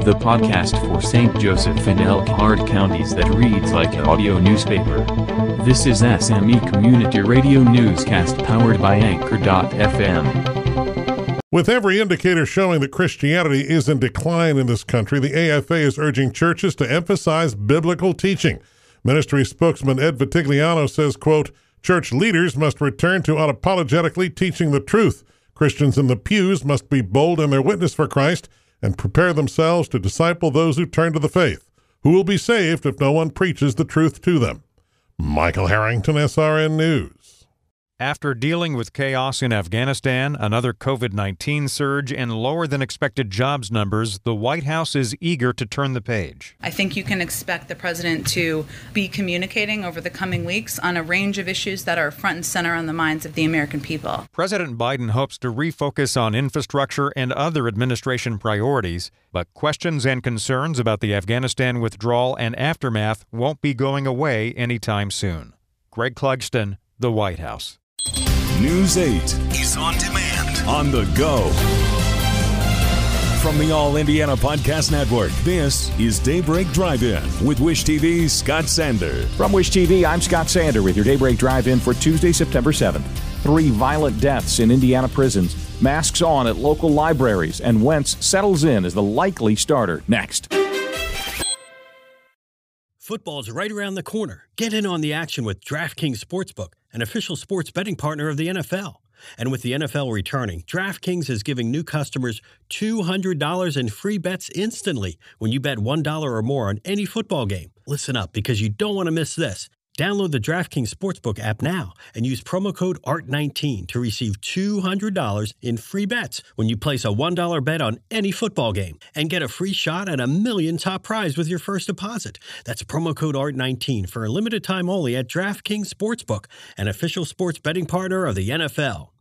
the podcast for St. Joseph and Elkhart counties that reads like an audio newspaper. This is SME Community Radio Newscast powered by Anchor.fm. With every indicator showing that Christianity is in decline in this country, the AFA is urging churches to emphasize biblical teaching. Ministry spokesman Ed Vitagliano says, quote, Church leaders must return to unapologetically teaching the truth. Christians in the pews must be bold in their witness for Christ and prepare themselves to disciple those who turn to the faith, who will be saved if no one preaches the truth to them. Michael Harrington, SRN News. After dealing with chaos in Afghanistan, another COVID 19 surge, and lower than expected jobs numbers, the White House is eager to turn the page. I think you can expect the president to be communicating over the coming weeks on a range of issues that are front and center on the minds of the American people. President Biden hopes to refocus on infrastructure and other administration priorities, but questions and concerns about the Afghanistan withdrawal and aftermath won't be going away anytime soon. Greg Clugston, The White House. News 8 is on demand, on the go. From the All Indiana Podcast Network, this is Daybreak Drive In with Wish TV's Scott Sander. From Wish TV, I'm Scott Sander with your Daybreak Drive In for Tuesday, September 7th. Three violent deaths in Indiana prisons, masks on at local libraries, and Wentz settles in as the likely starter next. Football's right around the corner. Get in on the action with DraftKings Sportsbook, an official sports betting partner of the NFL. And with the NFL returning, DraftKings is giving new customers $200 in free bets instantly when you bet $1 or more on any football game. Listen up because you don't want to miss this. Download the DraftKings Sportsbook app now and use promo code ART19 to receive $200 in free bets when you place a $1 bet on any football game and get a free shot at a million top prize with your first deposit. That's promo code ART19 for a limited time only at DraftKings Sportsbook, an official sports betting partner of the NFL.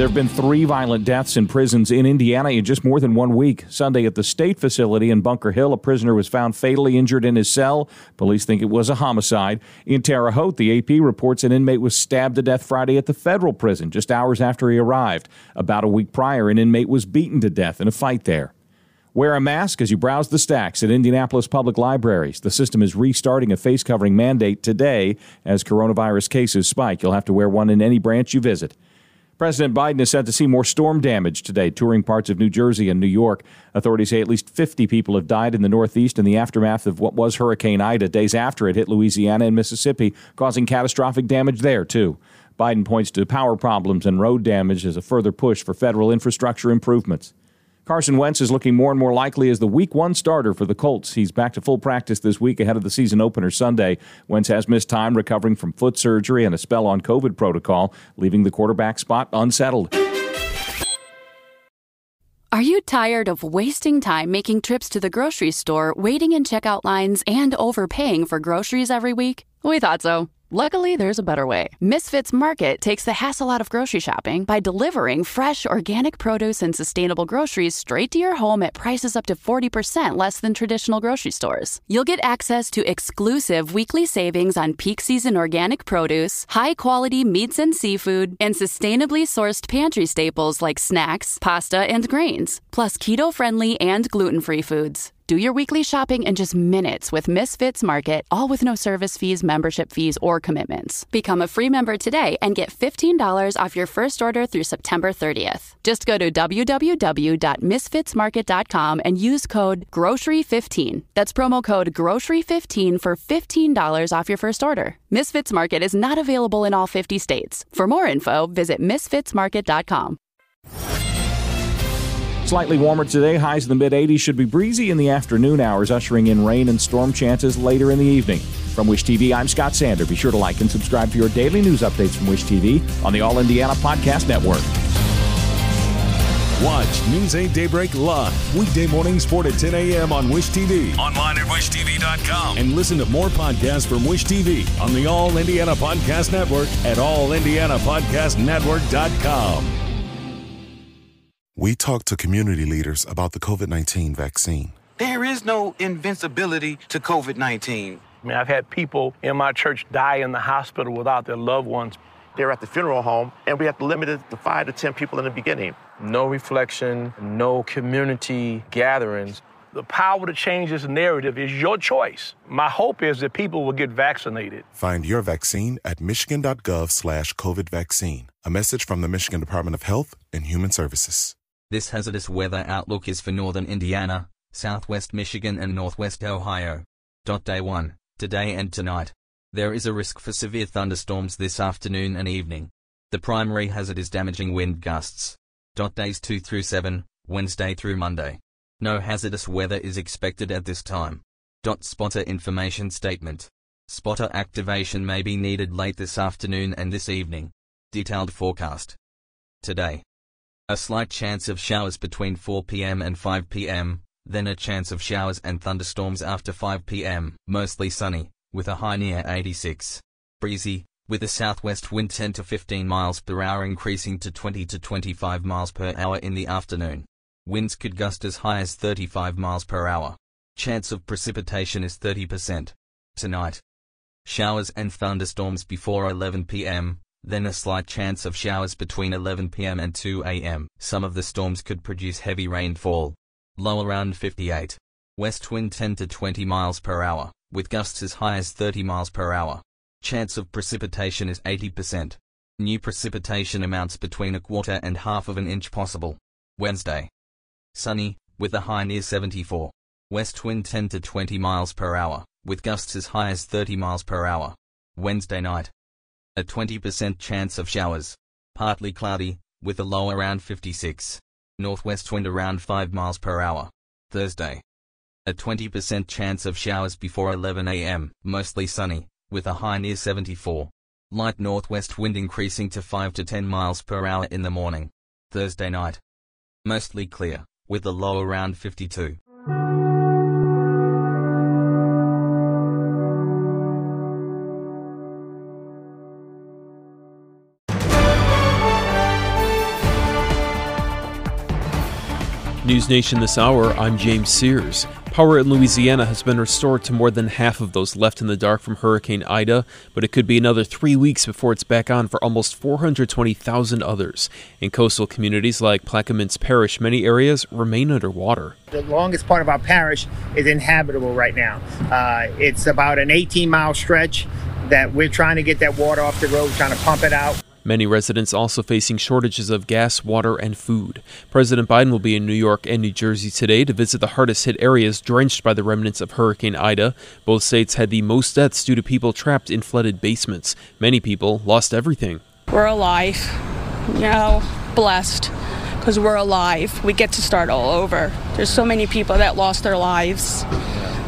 There have been three violent deaths in prisons in Indiana in just more than one week. Sunday at the state facility in Bunker Hill, a prisoner was found fatally injured in his cell. Police think it was a homicide. In Terre Haute, the AP reports an inmate was stabbed to death Friday at the federal prison just hours after he arrived. About a week prior, an inmate was beaten to death in a fight there. Wear a mask as you browse the stacks at Indianapolis public libraries. The system is restarting a face covering mandate today as coronavirus cases spike. You'll have to wear one in any branch you visit. President Biden is set to see more storm damage today, touring parts of New Jersey and New York. Authorities say at least 50 people have died in the Northeast in the aftermath of what was Hurricane Ida, days after it hit Louisiana and Mississippi, causing catastrophic damage there, too. Biden points to power problems and road damage as a further push for federal infrastructure improvements. Carson Wentz is looking more and more likely as the week one starter for the Colts. He's back to full practice this week ahead of the season opener Sunday. Wentz has missed time recovering from foot surgery and a spell on COVID protocol, leaving the quarterback spot unsettled. Are you tired of wasting time making trips to the grocery store, waiting in checkout lines, and overpaying for groceries every week? We thought so. Luckily, there's a better way. Misfits Market takes the hassle out of grocery shopping by delivering fresh, organic produce and sustainable groceries straight to your home at prices up to 40% less than traditional grocery stores. You'll get access to exclusive weekly savings on peak season organic produce, high quality meats and seafood, and sustainably sourced pantry staples like snacks, pasta, and grains, plus keto friendly and gluten free foods. Do your weekly shopping in just minutes with Misfits Market, all with no service fees, membership fees, or commitments. Become a free member today and get $15 off your first order through September 30th. Just go to www.misfitsmarket.com and use code GROCERY15. That's promo code GROCERY15 for $15 off your first order. Misfits Market is not available in all 50 states. For more info, visit misfitsmarket.com. Slightly warmer today, highs in the mid 80s should be breezy in the afternoon hours, ushering in rain and storm chances later in the evening. From Wish TV, I'm Scott Sander. Be sure to like and subscribe for your daily news updates from Wish TV on the All Indiana Podcast Network. Watch News 8 Daybreak live weekday mornings 4 to 10 a.m. on Wish TV. Online at wishtv.com. And listen to more podcasts from Wish TV on the All Indiana Podcast Network at allindianapodcastnetwork.com. we talked to community leaders about the COVID 19 vaccine. There is no invincibility to COVID 19. I mean, I've had people in my church die in the hospital without their loved ones. They're at the funeral home, and we have to limit it to five to 10 people in the beginning. No reflection, no community gatherings. The power to change this narrative is your choice. My hope is that people will get vaccinated. Find your vaccine at michigan.gov slash COVID vaccine. A message from the Michigan Department of Health and Human Services. This hazardous weather outlook is for northern Indiana, southwest Michigan and northwest Ohio. Day 1, today and tonight. There is a risk for severe thunderstorms this afternoon and evening. The primary hazard is damaging wind gusts. Days 2 through 7, Wednesday through Monday. No hazardous weather is expected at this time. Spotter information statement. Spotter activation may be needed late this afternoon and this evening. Detailed forecast. Today. A slight chance of showers between 4 p.m. and 5 p.m., then a chance of showers and thunderstorms after 5 p.m., mostly sunny, with a high near 86. Breezy, with a southwest wind 10 to 15 miles per hour increasing to 20 to 25 miles per hour in the afternoon. Winds could gust as high as 35 miles per hour. Chance of precipitation is 30%. Tonight. Showers and thunderstorms before 11 p.m., then a slight chance of showers between 11 p.m. and 2 a.m. Some of the storms could produce heavy rainfall. Low around 58. West wind 10 to 20 miles per hour, with gusts as high as 30 miles per hour. Chance of precipitation is 80%. New precipitation amounts between a quarter and half of an inch possible. Wednesday. Sunny, with a high near 74. West wind 10 to 20 miles per hour, with gusts as high as 30 miles per hour. Wednesday night. A 20% chance of showers. Partly cloudy, with a low around 56. Northwest wind around 5 miles per hour. Thursday. A 20% chance of showers before 11 a.m., mostly sunny, with a high near 74. Light northwest wind increasing to 5 to 10 miles per hour in the morning. Thursday night. Mostly clear with a low around 52. News Nation this hour, I'm James Sears. Power in Louisiana has been restored to more than half of those left in the dark from Hurricane Ida, but it could be another three weeks before it's back on for almost 420,000 others. In coastal communities like Plaquemines Parish, many areas remain underwater. The longest part of our parish is inhabitable right now. Uh, it's about an 18 mile stretch that we're trying to get that water off the road, trying to pump it out. Many residents also facing shortages of gas, water, and food. President Biden will be in New York and New Jersey today to visit the hardest hit areas drenched by the remnants of Hurricane Ida. Both states had the most deaths due to people trapped in flooded basements. Many people lost everything. We're alive, you know, blessed because we're alive. We get to start all over. There's so many people that lost their lives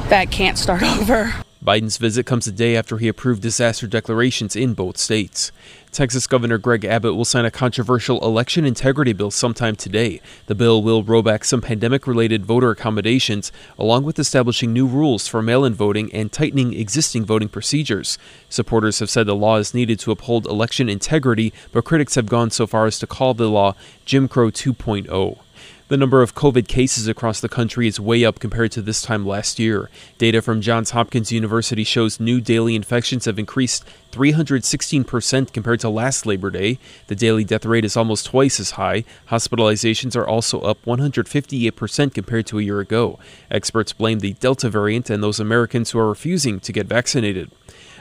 that can't start over. Biden's visit comes a day after he approved disaster declarations in both states. Texas Governor Greg Abbott will sign a controversial election integrity bill sometime today. The bill will roll back some pandemic related voter accommodations, along with establishing new rules for mail in voting and tightening existing voting procedures. Supporters have said the law is needed to uphold election integrity, but critics have gone so far as to call the law Jim Crow 2.0. The number of COVID cases across the country is way up compared to this time last year. Data from Johns Hopkins University shows new daily infections have increased 316% compared to last Labor Day. The daily death rate is almost twice as high. Hospitalizations are also up 158% compared to a year ago. Experts blame the Delta variant and those Americans who are refusing to get vaccinated.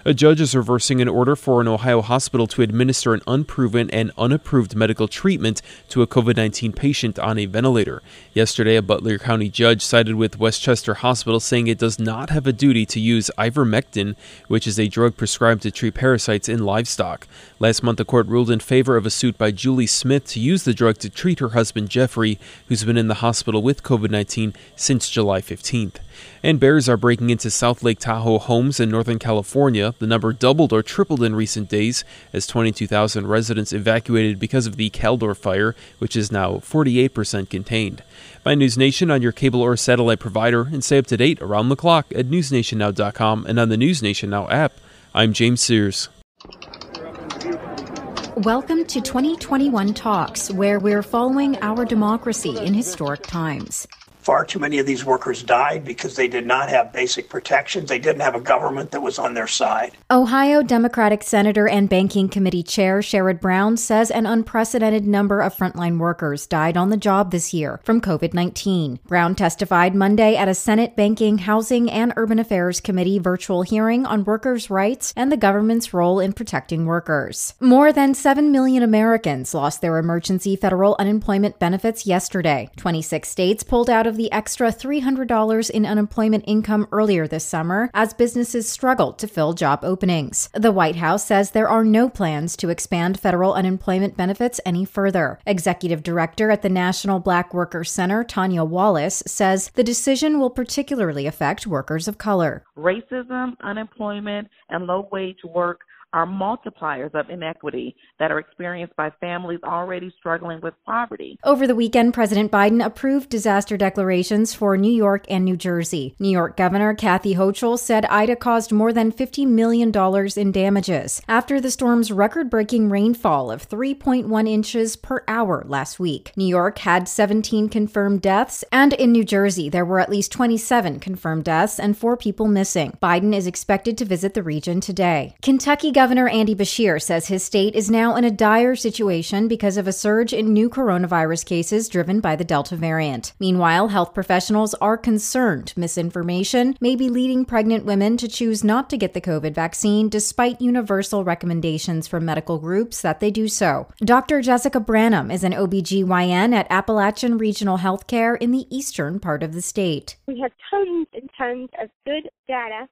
A judge is reversing an order for an Ohio hospital to administer an unproven and unapproved medical treatment to a COVID 19 patient on a ventilator. Yesterday, a Butler County judge sided with West Chester Hospital, saying it does not have a duty to use ivermectin, which is a drug prescribed to treat parasites in livestock. Last month, the court ruled in favor of a suit by Julie Smith to use the drug to treat her husband Jeffrey, who's been in the hospital with COVID 19 since July 15th. And bears are breaking into South Lake Tahoe homes in Northern California. The number doubled or tripled in recent days as 22,000 residents evacuated because of the Caldor fire, which is now 48% contained. Find News Nation on your cable or satellite provider and stay up to date around the clock at newsnationnow.com and on the News Nation Now app. I'm James Sears. Welcome to 2021 Talks, where we're following our democracy in historic times. Far too many of these workers died because they did not have basic protections. They didn't have a government that was on their side. Ohio Democratic Senator and Banking Committee Chair Sherrod Brown says an unprecedented number of frontline workers died on the job this year from COVID 19. Brown testified Monday at a Senate Banking, Housing, and Urban Affairs Committee virtual hearing on workers' rights and the government's role in protecting workers. More than 7 million Americans lost their emergency federal unemployment benefits yesterday. 26 states pulled out of of the extra $300 in unemployment income earlier this summer as businesses struggled to fill job openings. The White House says there are no plans to expand federal unemployment benefits any further. Executive Director at the National Black Workers Center, Tanya Wallace, says the decision will particularly affect workers of color. Racism, unemployment, and low wage work are multipliers of inequity that are experienced by families already struggling with poverty. Over the weekend, President Biden approved disaster declarations for New York and New Jersey. New York Governor Kathy Hochul said Ida caused more than $50 million in damages after the storm's record breaking rainfall of 3.1 inches per hour last week. New York had 17 confirmed deaths, and in New Jersey, there were at least 27 confirmed deaths and four people missing. Biden is expected to visit the region today. Kentucky Governor Andy Beshear says his state is now in a dire situation because of a surge in new coronavirus cases driven by the Delta variant. Meanwhile, health professionals are concerned misinformation may be leading pregnant women to choose not to get the COVID vaccine despite universal recommendations from medical groups that they do so. Dr. Jessica Branham is an OBGYN at Appalachian Regional Healthcare in the eastern part of the state. We have tons and tons of good data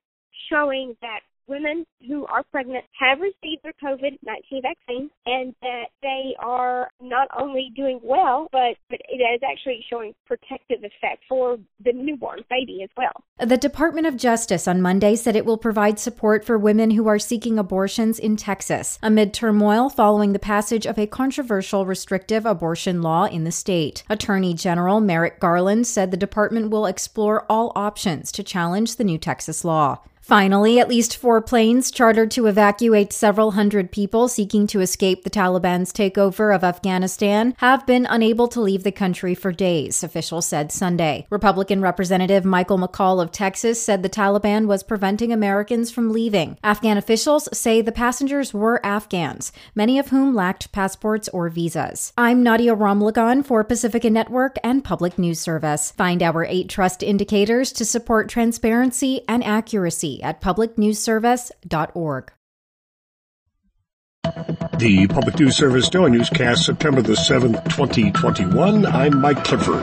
showing that women who are pregnant have received their COVID 19 vaccine and that they are not only doing well, but, but it is actually showing protective effect for the newborn baby as well. The Department of Justice on Monday said it will provide support for women who are seeking abortions in Texas amid turmoil following the passage of a controversial restrictive abortion law in the state. Attorney General Merrick Garland said the department will explore all options to challenge the new Texas law. Finally, at least four planes chartered to evacuate several hundred people seeking to escape the Taliban's takeover of Afghanistan have been unable to leave the country for days, officials said Sunday. Republican Representative Michael McCaul of Texas said the Taliban was preventing Americans from leaving. Afghan officials say the passengers were Afghans, many of whom lacked passports or visas. I'm Nadia Ramlagan for Pacifica Network and Public News Service. Find our eight trust indicators to support transparency and accuracy at publicnewsservice.org. The Public News Service Daily Newscast, September the 7th, 2021. I'm Mike Clifford.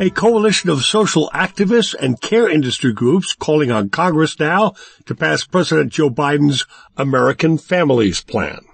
A coalition of social activists and care industry groups calling on Congress now to pass President Joe Biden's American Families Plan.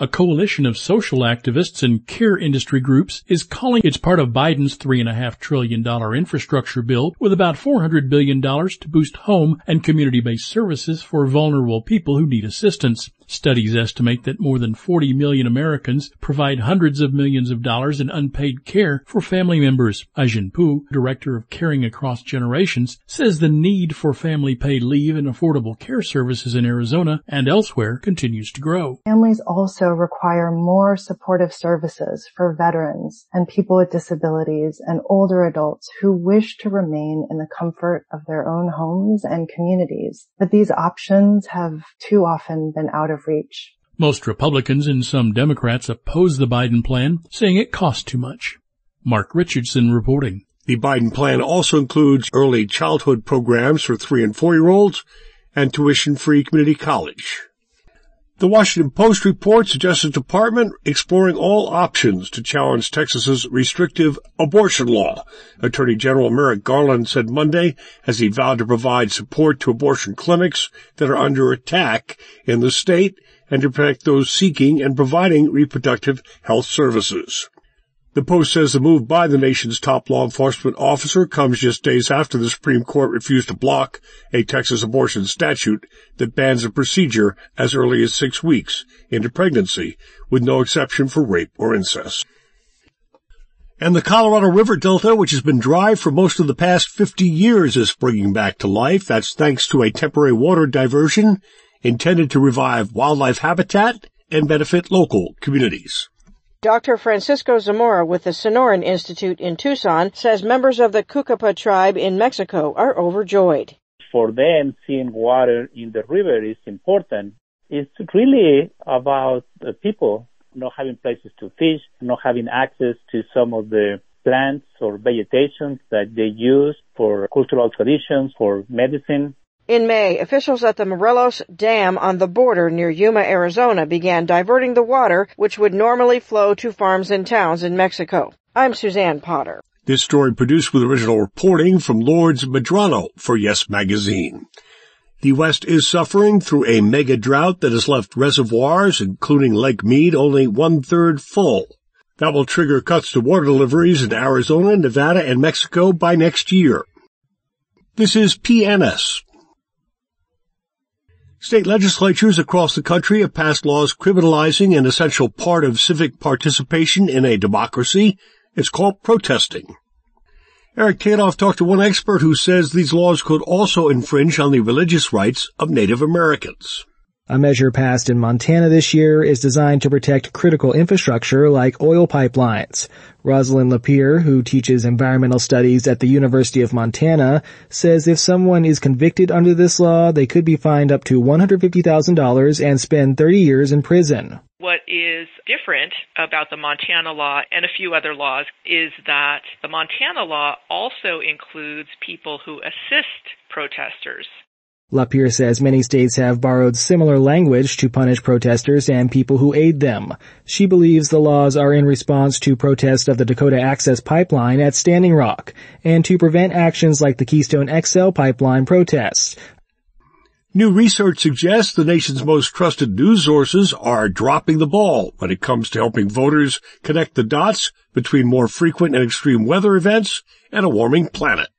A coalition of social activists and care industry groups is calling it's part of Biden's $3.5 trillion infrastructure bill with about $400 billion to boost home and community-based services for vulnerable people who need assistance. Studies estimate that more than 40 million Americans provide hundreds of millions of dollars in unpaid care for family members. Ai-jen Poo, director of Caring Across Generations, says the need for family paid leave and affordable care services in Arizona and elsewhere continues to grow. Families also require more supportive services for veterans and people with disabilities and older adults who wish to remain in the comfort of their own homes and communities. But these options have too often been out of of reach. Most Republicans and some Democrats oppose the Biden plan, saying it costs too much. Mark Richardson reporting. The Biden plan also includes early childhood programs for three and four year olds and tuition free community college. The Washington Post reports the Justice Department exploring all options to challenge Texas's restrictive abortion law. Attorney General Merrick Garland said Monday as he vowed to provide support to abortion clinics that are under attack in the state and to protect those seeking and providing reproductive health services. The Post says the move by the nation's top law enforcement officer comes just days after the Supreme Court refused to block a Texas abortion statute that bans a procedure as early as six weeks into pregnancy, with no exception for rape or incest. And the Colorado River Delta, which has been dry for most of the past 50 years, is springing back to life. That's thanks to a temporary water diversion intended to revive wildlife habitat and benefit local communities. Dr. Francisco Zamora with the Sonoran Institute in Tucson says members of the Cucapa tribe in Mexico are overjoyed. For them, seeing water in the river is important. It's really about the people not having places to fish, not having access to some of the plants or vegetation that they use for cultural traditions, for medicine. In May, officials at the Morelos Dam on the border near Yuma, Arizona began diverting the water which would normally flow to farms and towns in Mexico. I'm Suzanne Potter. This story produced with original reporting from Lourdes Medrano for Yes Magazine. The West is suffering through a mega drought that has left reservoirs, including Lake Mead, only one third full. That will trigger cuts to water deliveries in Arizona, Nevada, and Mexico by next year. This is PNS. State legislatures across the country have passed laws criminalizing an essential part of civic participation in a democracy. It's called protesting. Eric Tegethoff talked to one expert who says these laws could also infringe on the religious rights of Native Americans. A measure passed in Montana this year is designed to protect critical infrastructure like oil pipelines. Rosalyn LaPier, who teaches environmental studies at the University of Montana, says if someone is convicted under this law, they could be fined up to $150,000 and spend 30 years in prison. What is different about the Montana law and a few other laws is that the Montana law also includes people who assist protesters. LaPier says many states have borrowed similar language to punish protesters and people who aid them. She believes the laws are in response to protests of the Dakota Access Pipeline at Standing Rock and to prevent actions like the Keystone XL pipeline protests. New research suggests the nation's most trusted news sources are dropping the ball when it comes to helping voters connect the dots between more frequent and extreme weather events and a warming planet.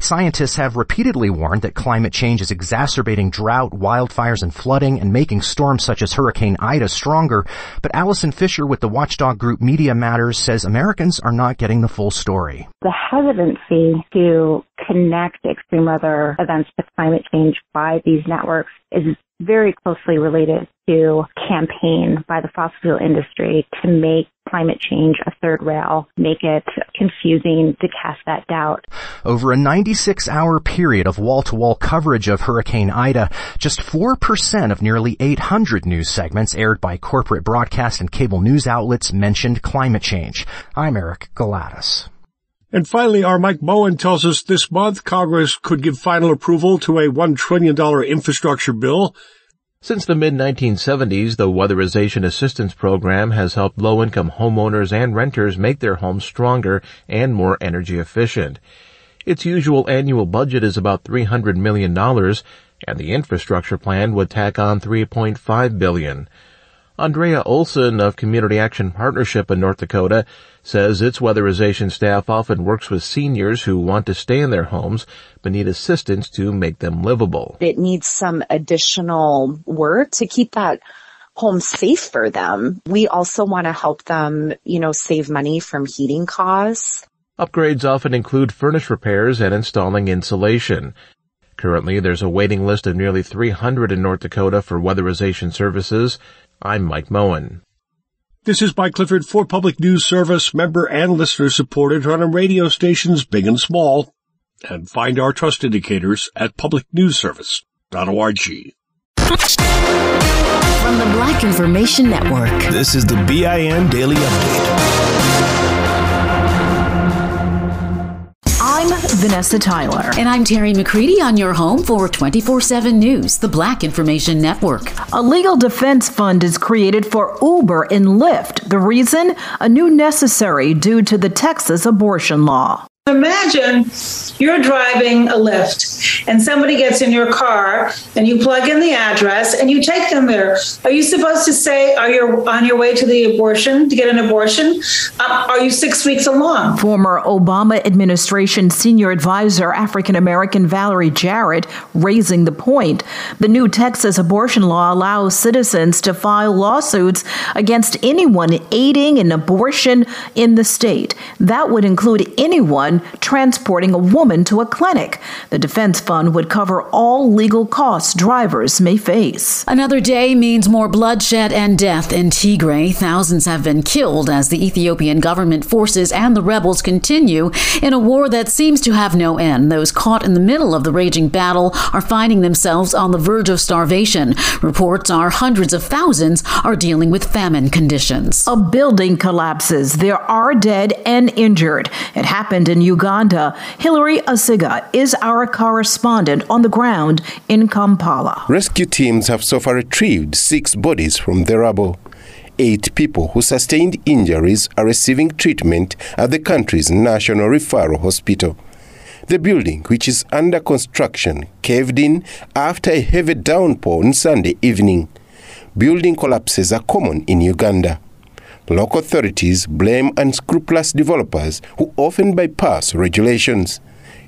Scientists have repeatedly warned that climate change is exacerbating drought, wildfires, and flooding and making storms such as Hurricane Ida stronger. But Allison Fisher with the watchdog group Media Matters says Americans are not getting the full story. The hesitancy to connect extreme weather events to climate change by these networks is very closely related to campaign by the fossil fuel industry to make climate change a third rail, make it confusing to cast that doubt. Over a 96 hour period of wall to wall coverage of Hurricane Ida, just 4% of nearly 800 news segments aired by corporate broadcast and cable news outlets mentioned climate change. I'm Eric Galatas. And finally, our Mike Moen tells us this month Congress could give final approval to a $1 trillion infrastructure bill. Since the mid-1970s, the Weatherization Assistance Program has helped low-income homeowners and renters make their homes stronger and more energy efficient. Its usual annual budget is about $300 million, and the infrastructure plan would tack on $3.5 billion. Andrea Olson of Community Action Partnership in North Dakota says its weatherization staff often works with seniors who want to stay in their homes but need assistance to make them livable. It needs some additional work to keep that home safe for them. We also want to help them, you know, save money from heating costs. Upgrades often include furnace repairs and installing insulation. Currently, there's a waiting list of nearly 300 in North Dakota for weatherization services. I'm Mike Moen. This is Mike Clifford for Public News Service, member and listener supported, run on radio stations big and small. And find our trust indicators at publicnewsservice.org. From the Black Information Network. This is the BIN Daily Update. I'm Tyler. And I'm Terry McCready on your home for 24 7 News, the Black Information Network. A legal defense fund is created for Uber and Lyft. The reason? A new necessary due to the Texas abortion law. Imagine you're driving a Lyft and somebody gets in your car and you plug in the address and you take them there. Are you supposed to say, Are you on your way to the abortion to get an abortion? Um, are you six weeks along? Former Obama administration senior advisor, African American Valerie Jarrett, raising the point. The new Texas abortion law allows citizens to file lawsuits against anyone aiding an abortion in the state. That would include anyone one transporting a woman to a clinic. The defense fund would cover all legal costs drivers may face. Another day means more bloodshed and death in Tigray. Thousands have been killed as the Ethiopian government forces and the rebels continue in a war that seems to have no end. Those caught in the middle of the raging battle are finding themselves on the verge of starvation. Reports are hundreds of thousands are dealing with famine conditions. A building collapses. There are dead and injured. It happened in Uganda. Hilary Asiga is our correspondent on the ground in Kampala. Rescue teams have so far retrieved six bodies from the rubble. Eight people who sustained injuries are receiving treatment at the country's National Referral Hospital. The building, which is under construction, caved in after a heavy downpour on Sunday evening. Building collapses are common in Uganda. Local authorities blame unscrupulous developers who often bypass regulations.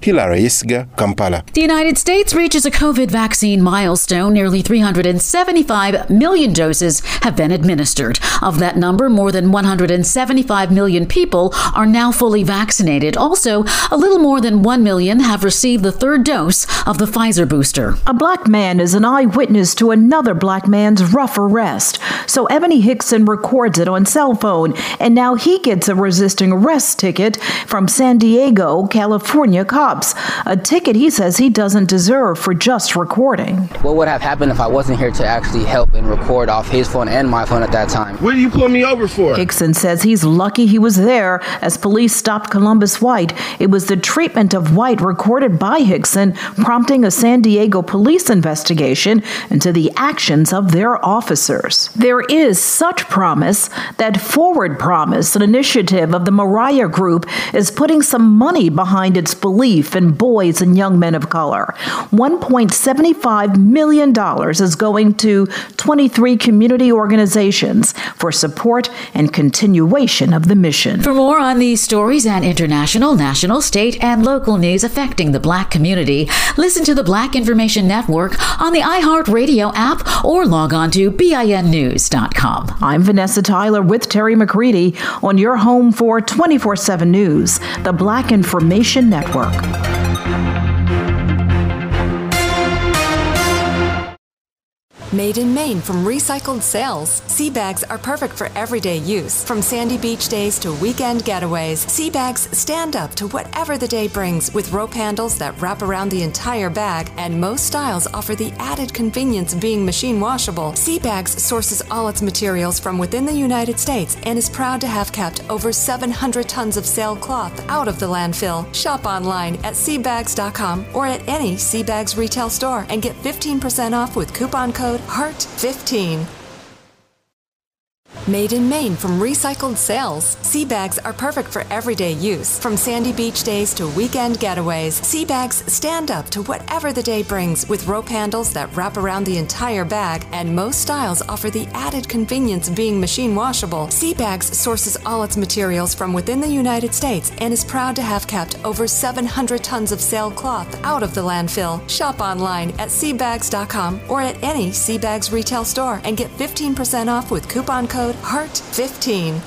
Hilary Isga, Kampala. The United States reaches a COVID vaccine milestone. Nearly 375 million doses have been administered. Of that number, more than 175 million people are now fully vaccinated. Also, a little more than 1 million have received the third dose of the Pfizer booster. A black man is an eyewitness to another black man's rough arrest. So Ebony Hickson records it on cell phone, and now he gets a resisting arrest ticket from San Diego, California cops. A ticket he says he doesn't deserve for just recording. What would have happened if I wasn't here to actually help and record off his phone and my phone at that time? What did you pull me over for? Hickson says he's lucky he was there as police stopped Columbus White. It was the treatment of White recorded by Hickson prompting a San Diego police investigation into the actions of their officers. There is such promise that Forward Promise, an initiative of the Mariah Group, is putting some money behind its belief in boys and young men of color. $1.75 million is going to 23 community organizations for support and continuation of the mission. For more on these stories and international, national, state, and local news affecting the black community, listen to the Black Information Network on the iHeartRadio app or log on to BINnews.com. I'm Vanessa Tyler with Terry McCready on your home for 24 7 News, the Black Information Network. Thank you. Made in Maine from recycled sails, sea bags are perfect for everyday use. From sandy beach days to weekend getaways, sea bags stand up to whatever the day brings with rope handles that wrap around the entire bag, and most styles offer the added convenience of being machine washable. Sea Bags sources all its materials from within the United States and is proud to have kept over 700 tons of sailcloth out of the landfill. Shop online at seabags.com or at any Seabags retail store and get 15% off with coupon code HEART15. Made in Maine from recycled sails, sea bags are perfect for everyday use. From sandy beach days to weekend getaways, sea bags stand up to whatever the day brings with rope handles that wrap around the entire bag, and most styles offer the added convenience of being machine washable. Sea Bags sources all its materials from within the United States and is proud to have kept over 700 tons of sailcloth out of the landfill. Shop online at seabags.com or at any Seabags retail store and get 15% off with coupon code HEART15.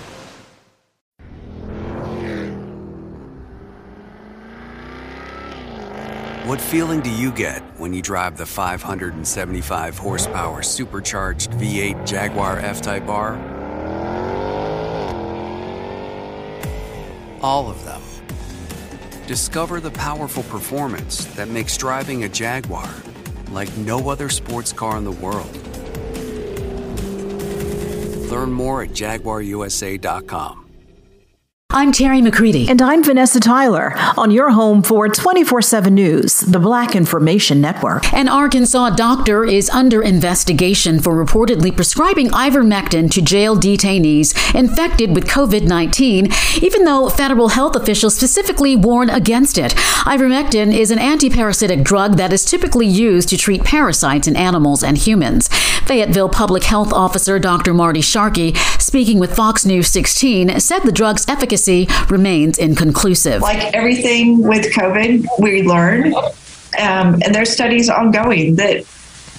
What feeling do you get when you drive the 575 horsepower supercharged V8 Jaguar F Type R? All of them. Discover the powerful performance that makes driving a Jaguar like no other sports car in the world. Learn more at jaguarusa.com. I'm Terry McCready. And I'm Vanessa Tyler on your home for 24 7 News, the Black Information Network. An Arkansas doctor is under investigation for reportedly prescribing ivermectin to jail detainees infected with COVID 19, even though federal health officials specifically warn against it. Ivermectin is an antiparasitic drug that is typically used to treat parasites in animals and humans. Fayetteville Public Health Officer Dr. Marti Sharkey, speaking with Fox News 16, said the drug's efficacy remains inconclusive. Like everything with COVID, we learn, um, and there's studies ongoing that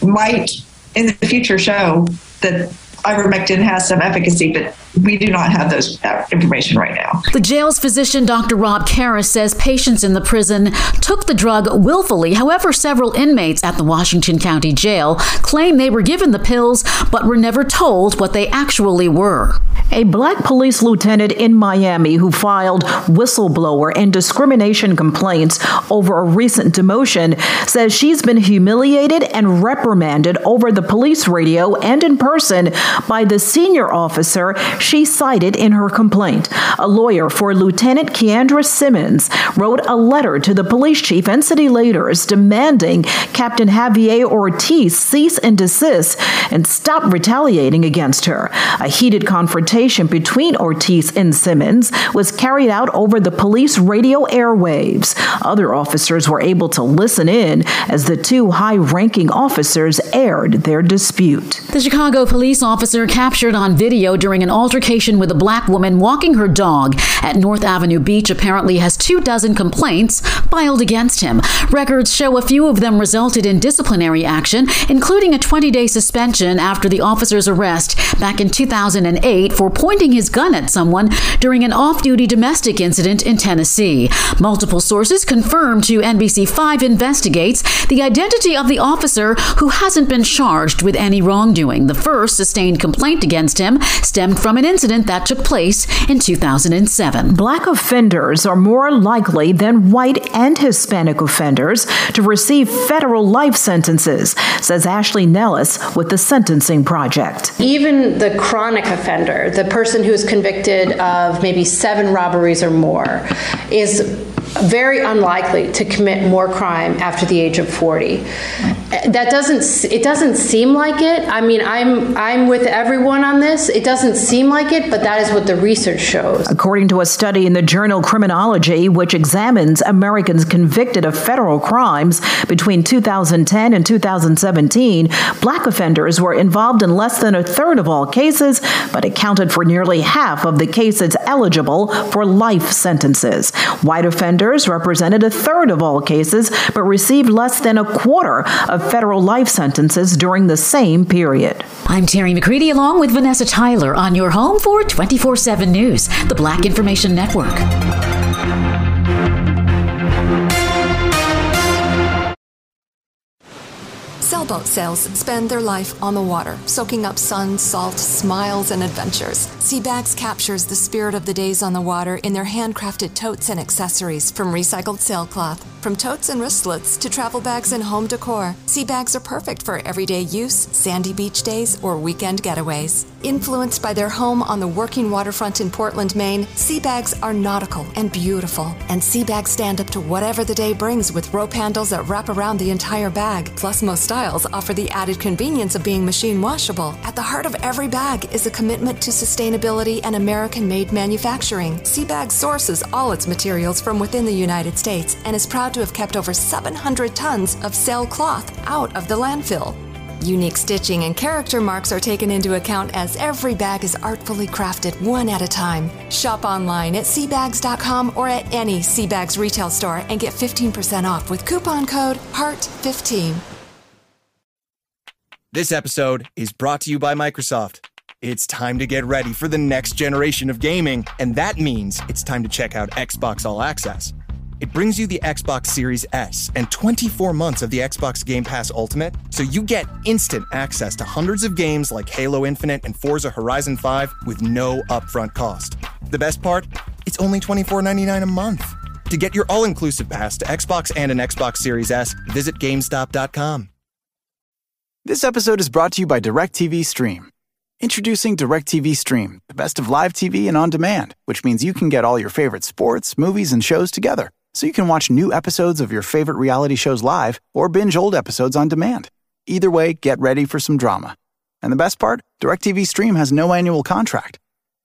might in the future show that ivermectin has some efficacy, but we do not have those that information right now. The jail's physician, Dr. Rob Karas, says patients in the prison took the drug willfully. However, several inmates at the Washington County Jail claim they were given the pills but were never told what they actually were. A black police lieutenant in Miami who filed whistleblower and discrimination complaints over a recent demotion says she's been humiliated and reprimanded over the police radio and in person by the senior officer she cited in her complaint. A lawyer for Lieutenant Keandra Simmons wrote a letter to the police chief and city leaders demanding Captain Javier Ortiz cease and desist and stop retaliating against her. A heated confrontation between Ortiz and Simmons was carried out over the police radio airwaves. Other officers were able to listen in as the two high ranking officers aired their dispute. The Chicago police officer captured on video during an altercation with a black woman walking her dog at North Avenue Beach apparently has two dozen complaints filed against him. Records show a few of them resulted in disciplinary action, including a 20 day suspension after the officer's arrest back in 2008 for pointing his gun at someone during an off duty domestic incident in Tennessee. Multiple sources confirmed to NBC5 investigates the identity of the officer who hasn't been charged with any wrongdoing. The first sustained complaint against him stemmed from an incident that took place in 2007. Black offenders are more likely than white and Hispanic offenders to receive federal life sentences, says Ashley Nellis with the Sentencing Project. Even the chronic offender, the person who is convicted of maybe seven robberies or more, is very unlikely to commit more crime after the age of 40 that doesn't it doesn't seem like it. I mean i'm i'm with everyone on this. It doesn't seem like it but that is what the research shows. According to a study in the journal criminology which examines americans convicted of federal crimes between 2010 and 2017 black offenders were involved in less than a third of all cases but accounted for nearly half of the cases eligible for life sentences. White offenders represented a third of all cases, but received less than a quarter of federal life sentences during the same period. I'm Terry McCready along with Vanessa Tyler on your home for 24 7 News, the Black Information Network. Sailboat sails spend their life on the water, soaking up sun, salt, smiles, and adventures. Seabags captures the spirit of the days on the water in their handcrafted totes and accessories from recycled sailcloth. From totes and wristlets to travel bags and home decor, Seabags are perfect for everyday use, sandy beach days, or weekend getaways. Influenced by their home on the working waterfront in Portland, Maine, Seabags are nautical and beautiful. And Seabags stand up to whatever the day brings with rope handles that wrap around the entire bag. Plus, most styles offer the added convenience of being machine washable. At the heart of every bag is a commitment to sustainability and American made manufacturing. Seabag sources all its materials from within the United States and is proud to have kept over 700 tons of sail cloth out of the landfill. Unique stitching and character marks are taken into account as every bag is artfully crafted one at a time. Shop online at seabags.com or at any Seabags retail store and get 15% off with coupon code HEART15. This episode is brought to you by Microsoft. It's time to get ready for the next generation of gaming, and that means it's time to check out Xbox All Access. It brings you the Xbox Series S and 24 months of the Xbox Game Pass Ultimate, so you get instant access to hundreds of games like Halo Infinite and Forza Horizon 5 with no upfront cost. The best part? It's only $24.99 a month. To get your all inclusive pass to Xbox and an Xbox Series S, visit GameStop.com. This episode is brought to you by DirecTV Stream. Introducing DirecTV Stream, the best of live TV and on demand, which means you can get all your favorite sports, movies, and shows together so you can watch new episodes of your favorite reality shows live or binge old episodes on demand. Either way, get ready for some drama. And the best part? DirecTV Stream has no annual contract.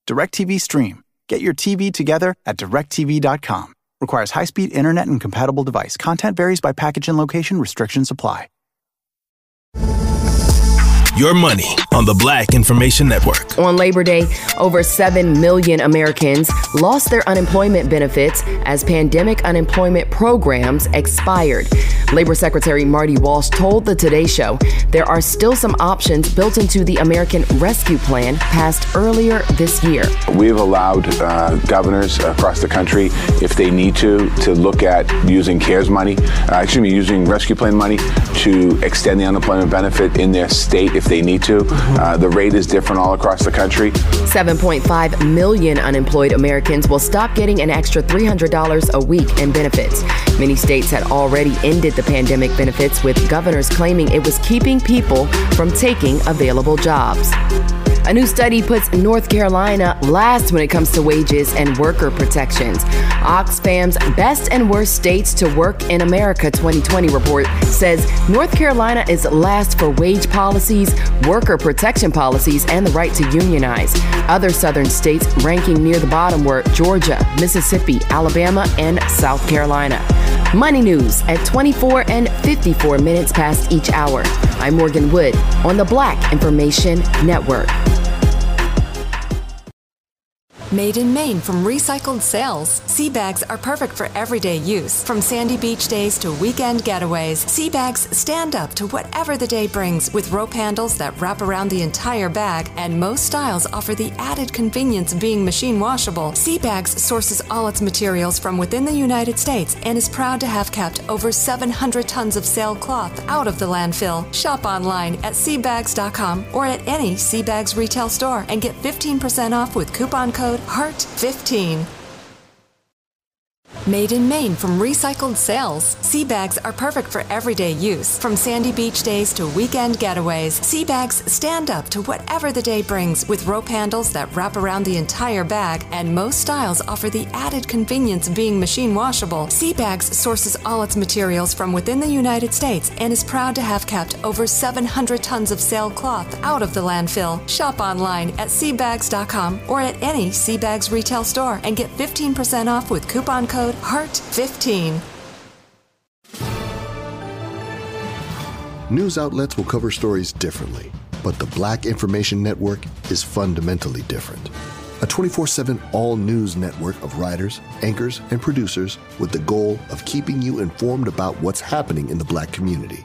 DirecTV Stream. Get your TV together at directv.com. Requires high-speed internet and compatible device. Content varies by package and location. Restrictions apply. Your money on the Black Information Network. On Labor Day, over 7 million Americans lost their unemployment benefits as pandemic unemployment programs expired. Labor Secretary Marty Walsh told the Today Show there are still some options built into the American Rescue Plan passed earlier this year. We've allowed uh, governors across the country, if they need to, to look at using CARES money, uh, excuse me, using Rescue Plan money to extend the unemployment benefit in their state if they need to. Uh, the rate is different all across the country. 7.5 million unemployed Americans will stop getting an extra $300 a week in benefits. Many states had already ended the pandemic benefits, with governors claiming it was keeping people from taking available jobs. A new study puts North Carolina last when it comes to wages and worker protections. Oxfam's Best and Worst States to Work in America 2020 report says North Carolina is last for wage policies, worker protection policies, and the right to unionize. Other southern states ranking near the bottom were Georgia, Mississippi, Alabama, and South Carolina. Money news at 24 and 54 minutes past each hour. I'm Morgan Wood on the Black Information Network. Made in Maine from recycled sails, sea bags are perfect for everyday use. From sandy beach days to weekend getaways, sea bags stand up to whatever the day brings with rope handles that wrap around the entire bag, and most styles offer the added convenience of being machine washable. Sea Bags sources all its materials from within the United States and is proud to have kept over 700 tons of sailcloth out of the landfill. Shop online at seabags.com or at any Sea Bags retail store and get 15% off with coupon code HEART15. Made in Maine from recycled sails, sea bags are perfect for everyday use. From sandy beach days to weekend getaways, sea bags stand up to whatever the day brings with rope handles that wrap around the entire bag, and most styles offer the added convenience of being machine washable. Sea Bags sources all its materials from within the United States and is proud to have kept over 700 tons of sailcloth out of the landfill. Shop online at seabags.com or at any Sea Bags retail store and get 15% off with coupon code HEART15. News outlets will cover stories differently, but the Black Information Network is fundamentally different. A 24 7 all news network of writers, anchors, and producers with the goal of keeping you informed about what's happening in the black community.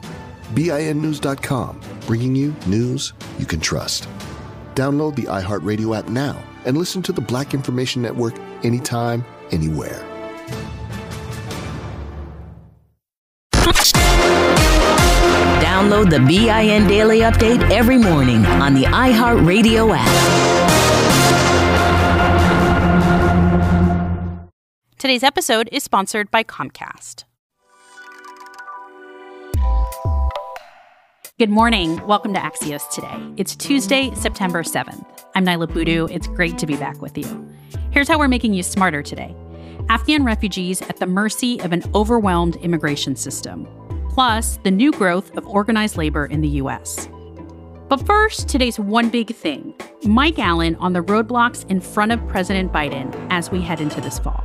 BINnews.com, bringing you news you can trust. Download the iHeartRadio app now and listen to the Black Information Network anytime, anywhere. Download the BIN Daily Update every morning on the iHeartRadio app. Today's episode is sponsored by Comcast. Good morning. Welcome to Axios Today. It's Tuesday, September 7th. I'm Niala Boodhoo. It's great to be back with you. Here's how we're making you smarter today Afghan refugees at the mercy of an overwhelmed immigration system, plus the new growth of organized labor in the U.S. But first, today's one big thing Mike Allen on the roadblocks in front of President Biden as we head into this fall.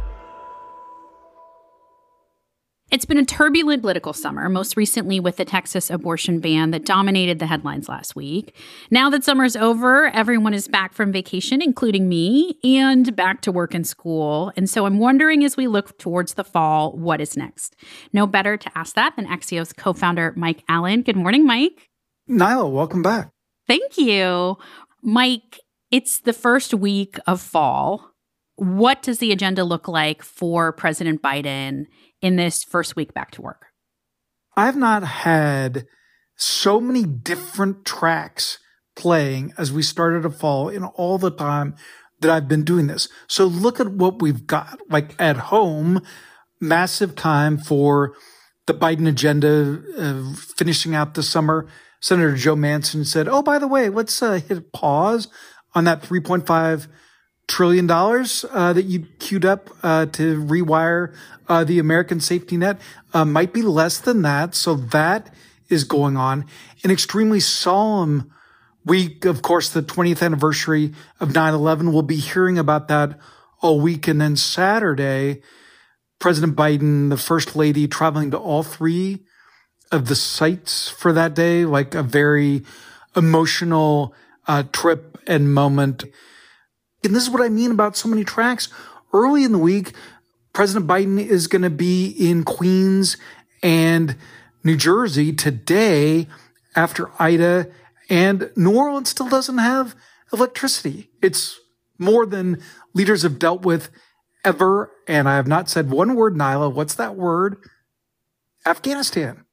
It's been a turbulent political summer, most recently with the Texas abortion ban that dominated the headlines last week. Now that summer's over, everyone is back from vacation, including me, and back to work and school. And so I'm wondering as we look towards the fall, what is next? No better to ask that than Axios co founder Mike Allen. Good morning, Mike. Niala, welcome back. Thank you. Mike, it's the first week of fall. What does the agenda look like for President Biden in this first week back to work? I've not had so many different tracks playing as we started to fall in all the time that I've been doing this. So look at what we've got. Like at home, massive time for the Biden agenda uh, finishing out the summer. Senator Joe Manchin said, "Oh, by the way, let's uh, hit pause on that 3.5 trillion dollars uh, that you queued up uh, to rewire uh, the American safety net. Uh, might be less than that. So that is going on. An extremely solemn week. Of course, the 20th anniversary of 9-11. We'll be hearing about that all week. And then Saturday, President Biden, the first lady traveling to all three of the sites for that day, like a very emotional uh, trip and moment. And this is what I mean about so many tracks. Early in the week, President Biden is going to be in Queens and New Jersey today after Ida, and New Orleans still doesn't have electricity. It's more than leaders have dealt with ever. And I have not said one word, Niala. What's that word? Afghanistan.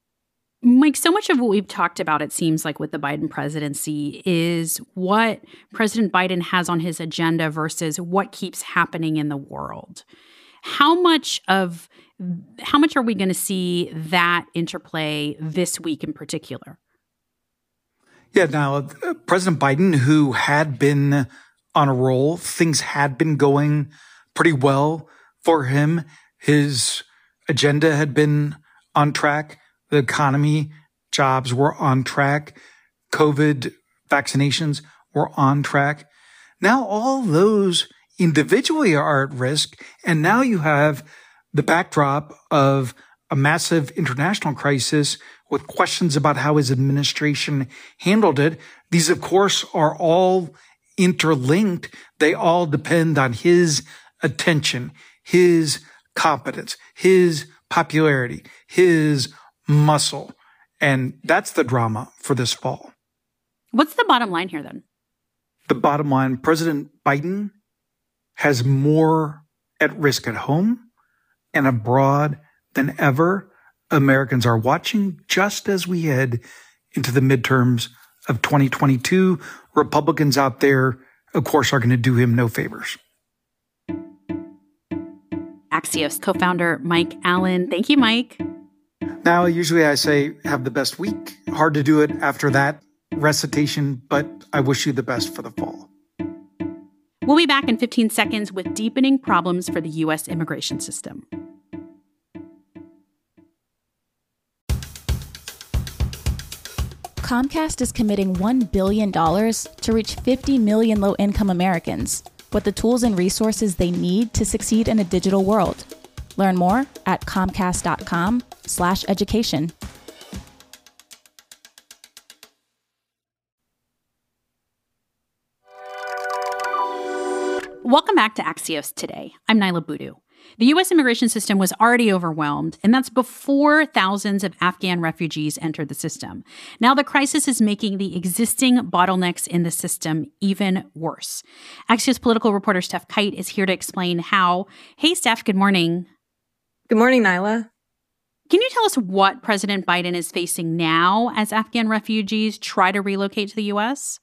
Mike, so much of what we've talked about, it seems like with the Biden presidency, is what President Biden has on his agenda versus what keeps happening in the world. How much of how much are we going to see that interplay this week in particular? Yeah, now uh, President Biden, who had been on a roll, things had been going pretty well for him. His agenda had been on track. The economy, jobs were on track. COVID vaccinations were on track. Now all those individually are at risk. And now you have the backdrop of a massive international crisis with questions about how his administration handled it. These, of course, are all interlinked. They all depend on his attention, his competence, his popularity, his muscle. And that's the drama for this fall. What's the bottom line here then? The bottom line President Biden has more at risk at home and abroad than ever. Americans are watching just as we head into the midterms of 2022. Republicans out there, of course, are going to do him no favors. Axios co founder Mike Allen. Thank you, Mike. Now, usually I say, have the best week. Hard to do it after that recitation, but I wish you the best for the fall. We'll be back in 15 seconds with deepening problems for the U.S. immigration system. Comcast is committing $1 billion to reach 50 million low income Americans with the tools and resources they need to succeed in a digital world. Learn more at comcast.com/slash education. Welcome back to Axios today. I'm Niala Boodhoo. The U.S. immigration system was already overwhelmed, and that's before thousands of Afghan refugees entered the system. Now, the crisis is making the existing bottlenecks in the system even worse. Axios political reporter Stef Kight is here to explain how. Hey, Stef, good morning. Good morning, Niala. Can you tell us what President Biden is facing now as Afghan refugees try to relocate to the U.S.?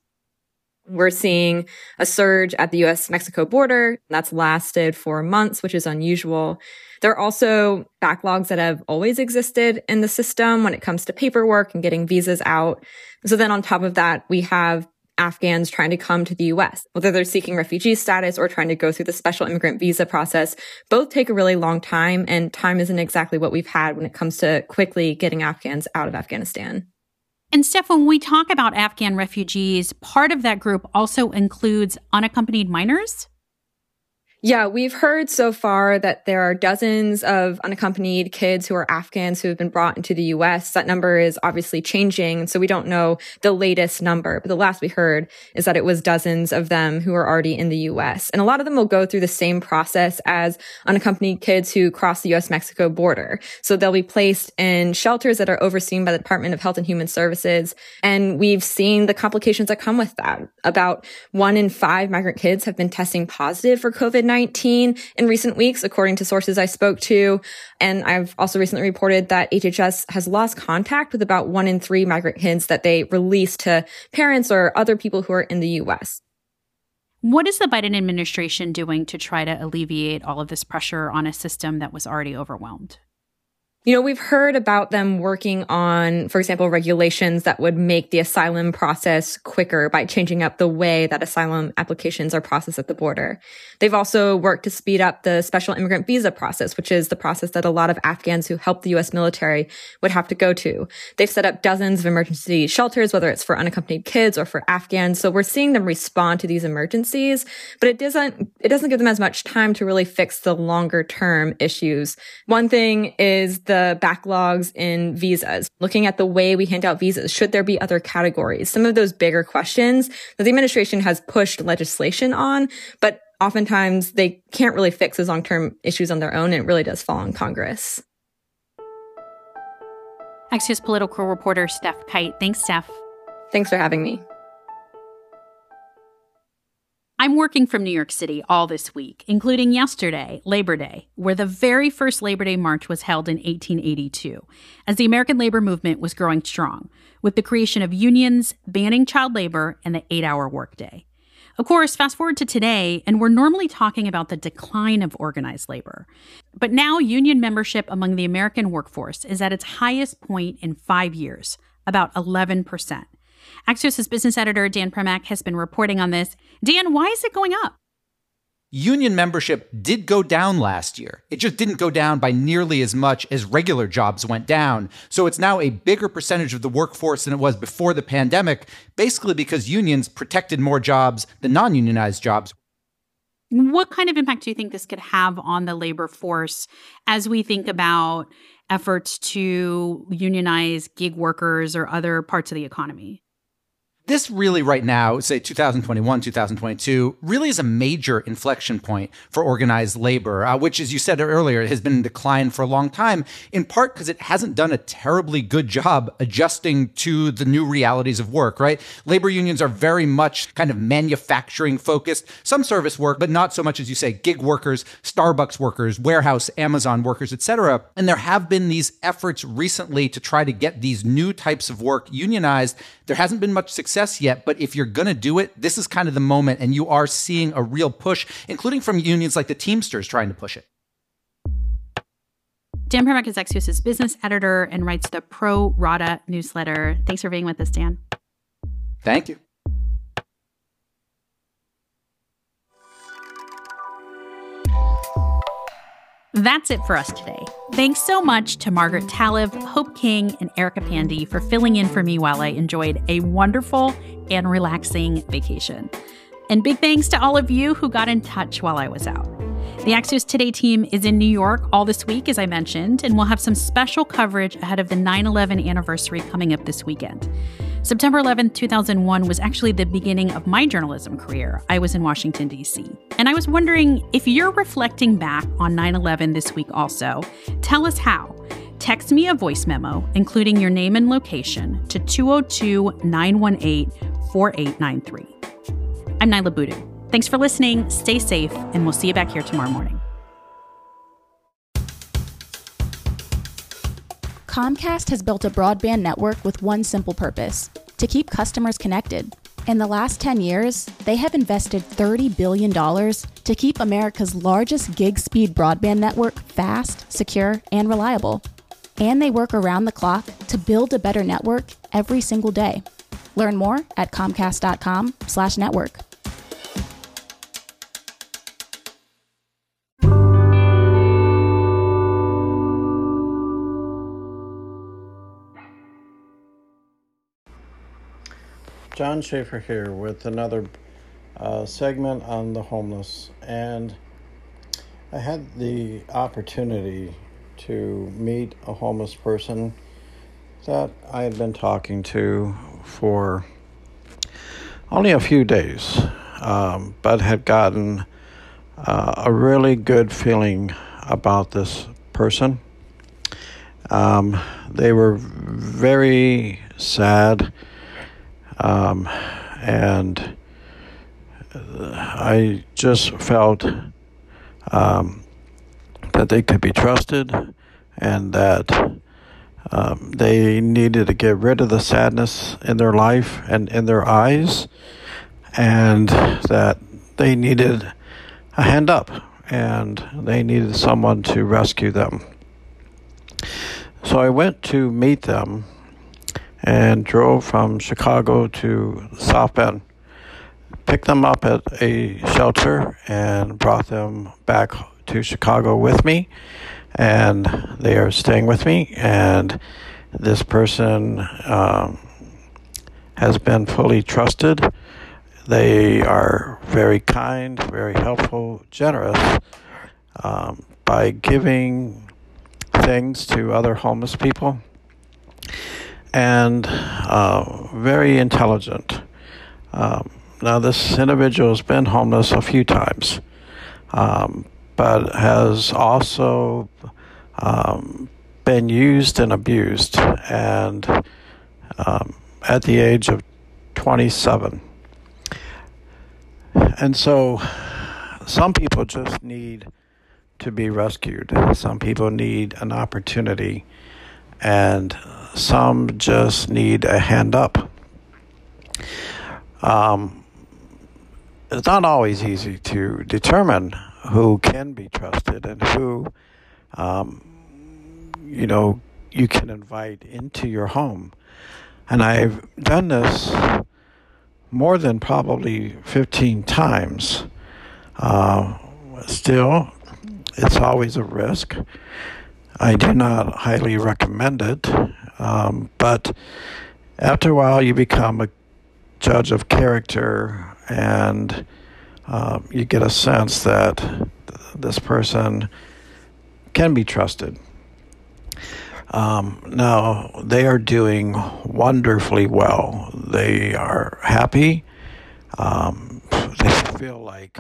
We're seeing a surge at the US Mexico border that's lasted for months, which is unusual. There are also backlogs that have always existed in the system when it comes to paperwork and getting visas out. So then on top of that, we have Afghans trying to come to the US, whether they're seeking refugee status or trying to go through the special immigrant visa process. Both take a really long time, and time isn't exactly what we've had when it comes to quickly getting Afghans out of Afghanistan. And Stef, when we talk about Afghan refugees, part of that group also includes unaccompanied minors? Yeah, we've heard so far that there are dozens of unaccompanied kids who are Afghans who have been brought into the US. That number is obviously changing, so we don't know the latest number. But the last we heard is that it was dozens of them who are already in the US. And a lot of them will go through the same process as unaccompanied kids who cross the US Mexico border. So they'll be placed in shelters that are overseen by the Department of Health and Human Services. And we've seen the complications that come with that. About one in five migrant kids have been testing positive for COVID 19 19 in recent weeks, according to sources I spoke to. And I've also recently reported that HHS has lost contact with about one in three migrant kids that they release to parents or other people who are in the US. What is the Biden administration doing to try to alleviate all of this pressure on a system that was already overwhelmed? You know, we've heard about them working on, for example, regulations that would make the asylum process quicker by changing up the way that asylum applications are processed at the border. They've also worked to speed up the special immigrant visa process, which is the process that a lot of Afghans who help the U.S. military would have to go to. They've set up dozens of emergency shelters, whether it's for unaccompanied kids or for Afghans. So we're seeing them respond to these emergencies, but it doesn't, it doesn't give them as much time to really fix the longer term issues. One thing is the the backlogs in visas, looking at the way we hand out visas. Should there be other categories? Some of those bigger questions that the administration has pushed legislation on, but oftentimes they can't really fix those long-term issues on their own. And it really does fall on Congress. Axios political reporter Stef Kight. Thanks, Stef. Thanks for having me. I'm working from New York City all this week, including yesterday, Labor Day, where the very first Labor Day March was held in 1882, as the American labor movement was growing strong, with the creation of unions, banning child labor, and the eight hour workday. Of course, fast forward to today, and we're normally talking about the decline of organized labor. But now, union membership among the American workforce is at its highest point in five years, about 11%. Axios' business editor, Dan Primack, has been reporting on this. Dan, why is it going up? Union membership did go down last year. It just didn't go down by nearly as much as regular jobs went down. So it's now a bigger percentage of the workforce than it was before the pandemic, basically because unions protected more jobs than non unionized jobs. What kind of impact do you think this could have on the labor force as we think about efforts to unionize gig workers or other parts of the economy? This really right now, say 2021, 2022, really is a major inflection point for organized labor, uh, which, as you said earlier, has been in decline for a long time, in part because it hasn't done a terribly good job adjusting to the new realities of work, right? Labor unions are very much kind of manufacturing focused, some service work, but not so much as you say, gig workers, Starbucks workers, warehouse, Amazon workers, etc. And there have been these efforts recently to try to get these new types of work unionized. There hasn't been much success success yet, but if you're going to do it, this is kind of the moment. And you are seeing a real push, including from unions like the Teamsters trying to push it. Dan Primack is Axios' business editor and writes the Pro Rata newsletter. Thanks for being with us, Dan. Thank you. That's it for us today. Thanks so much to Margaret Talev, Hope King, and Erica Pandey for filling in for me while I enjoyed a wonderful and relaxing vacation. And big thanks to all of you who got in touch while I was out. The Axios Today team is in New York all this week, as I mentioned, and we'll have some special coverage ahead of the 9 11 anniversary coming up this weekend. September 11, 2001 was actually the beginning of my journalism career. I was in Washington, D.C. And I was wondering if you're reflecting back on 9 11 this week also, tell us how. Text me a voice memo, including your name and location, to 202 918 4893. I'm Niala Boodhoo. Thanks for listening, stay safe, and we'll see you back here tomorrow morning. Comcast has built a broadband network with one simple purpose to keep customers connected. In the last 10 years, they have invested $30 billion to keep America's largest gig speed broadband network fast, secure, and reliable. And they work around the clock to build a better network every single day. Learn more at comcast.com/network. John Schaefer here with another uh, segment on the homeless. And I had the opportunity to meet a homeless person that I had been talking to for only a few days, um, but had gotten uh, a really good feeling about this person. Um, they were very sad um, and I just felt um, that they could be trusted and that um, they needed to get rid of the sadness in their life and in their eyes, and that they needed a hand up and they needed someone to rescue them. So I went to meet them and drove from Chicago to South Bend. Picked them up at a shelter and brought them back to Chicago with me. And they are staying with me. And this person um, has been fully trusted. They are very kind, very helpful, generous um, by giving things to other homeless people and uh, very intelligent. Um, now, this individual has been homeless a few times, um, but has also um, been used and abused, and um, at the age of 27. And so, some people just need to be rescued. Some people need an opportunity, and some just need a hand up. Um, it's not always easy to determine who can be trusted and who, um, you know, you can invite into your home. And I've done this more than probably 15 times. Uh, still, it's always a risk. I do not highly recommend it, um, but after a while, you become a judge of character and uh, you get a sense that this person can be trusted. Um, now, they are doing wonderfully well. They are happy. Um, they feel like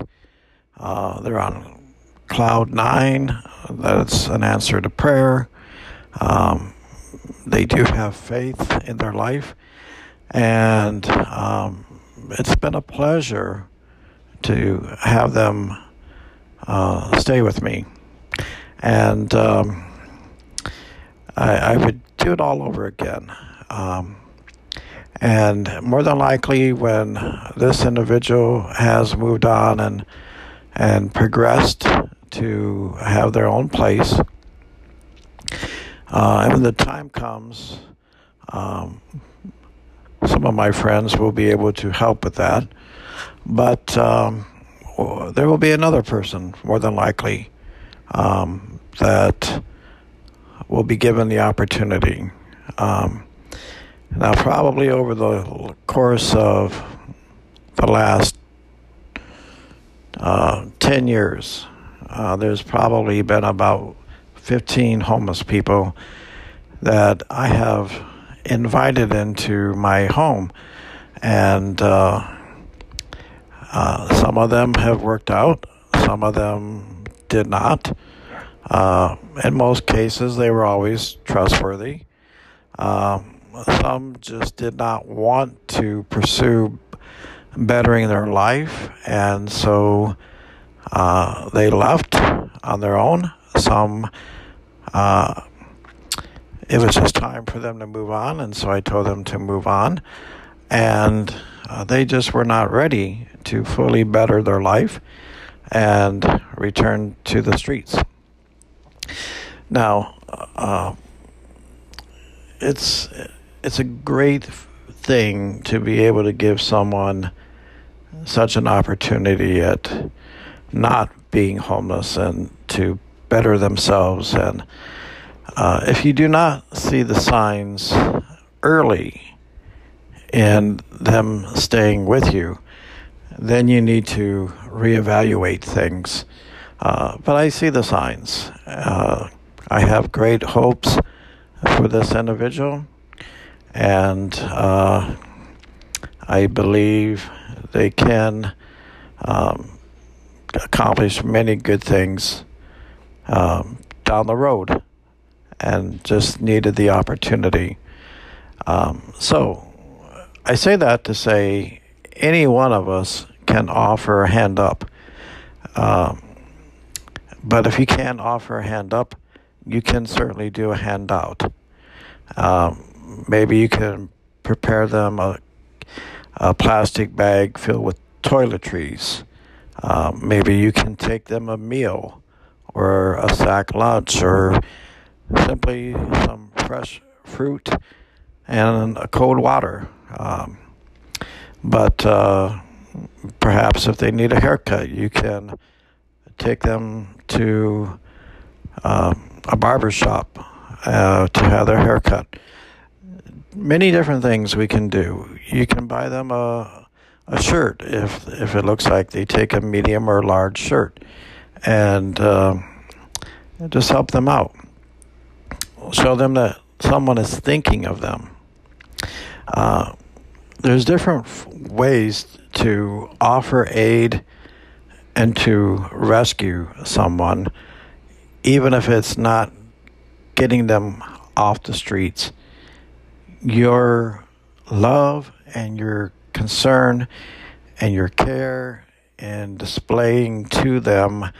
uh, they're on cloud nine. That's an answer to prayer. Um, they do have faith in their life. And um, it's been a pleasure to have them uh, stay with me. And um, I, I, would do it all over again. Um, and more than likely, when this individual has moved on and and progressed to have their own place, uh, and when the time comes, um, some of my friends will be able to help with that. But um, there will be another person, more than likely, um, that will be given the opportunity. Um, now, probably over the course of the last uh, 10 years, uh, there's probably been about 15 homeless people that I have invited into my home, and uh, uh, some of them have worked out, some of them did not. Uh, in most cases, they were always trustworthy. Um, some just did not want to pursue bettering their life, and so uh, they left on their own. Some uh, it was just time for them to move on, and so I told them to move on. And uh, they just were not ready to fully better their life and return to the streets. Now, uh, it's it's a great thing to be able to give someone such an opportunity at not being homeless and to better themselves and uh, if you do not see the signs early in them staying with you, then you need to reevaluate things. Uh, but I see the signs. Uh, I have great hopes for this individual, and uh, I believe they can um, accomplish many good things um, down the road and just needed the opportunity. Um, so I say that to say any one of us can offer a hand up. Um, but if you can't offer a hand up, you can certainly do a handout. Um, maybe you can prepare them a, a plastic bag filled with toiletries. Um, maybe you can take them a meal or a sack lunch or simply some fresh fruit and a cold water. Um, but uh, perhaps if they need a haircut, you can take them to uh, a barber shop uh, to have their haircut. Many different things we can do. You can buy them a, a shirt if if it looks like they take a medium or large shirt, and uh, just help them out. show them that someone is thinking of them. Uh, there's different ways to offer aid and to rescue someone, even if it's not getting them off the streets. Your love and your concern and your care and displaying to them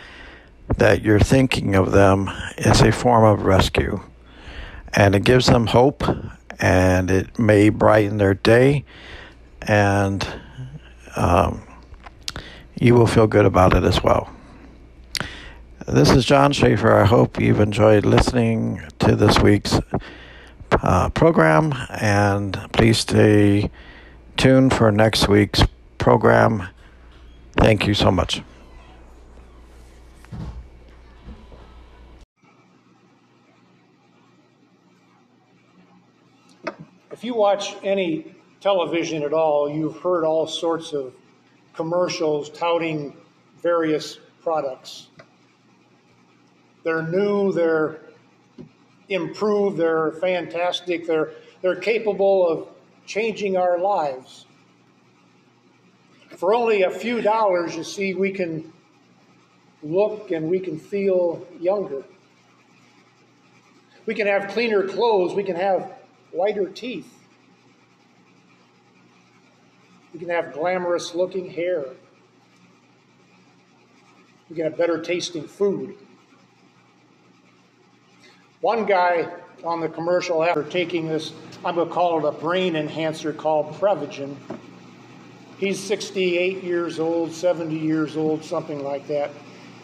that you're thinking of them is a form of rescue. And it gives them hope and it may brighten their day and um, you will feel good about it as well. This is John Schaefer. I hope you've enjoyed listening to this week's uh, program, and please stay tuned for next week's program. Thank you so much. If you watch any television at all, you've heard all sorts of commercials touting various products. They're new, they're improved, they're fantastic, they're, they're capable of changing our lives. For only a few dollars, you see, we can look and we can feel younger. We can have cleaner clothes, we can have whiter teeth. We can have glamorous looking hair. We can have better tasting food. One guy on the commercial after taking this, I'm going to call it a brain enhancer called Prevagen. He's 68 years old, 70 years old, something like that.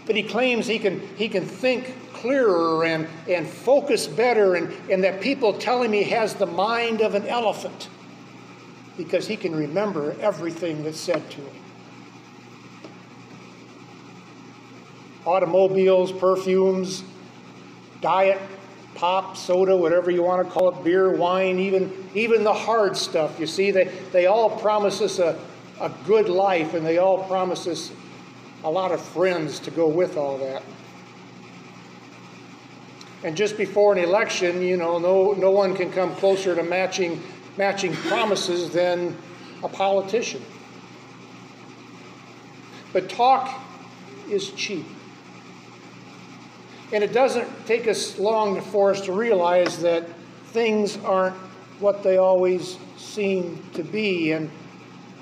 But he claims he can, he can think clearer and, and focus better, and, and that people tell him he has the mind of an elephant because he can remember everything that's said to him. Automobiles, perfumes, diet, pop, soda, whatever you want to call it, beer, wine, even, even the hard stuff. You see, they, they all promise us a, a good life and they all promise us a lot of friends to go with all that. And just before an election, you know, no, no one can come closer to matching matching promises than a politician. But talk is cheap. And it doesn't take us long for us to realize that things aren't what they always seem to be, and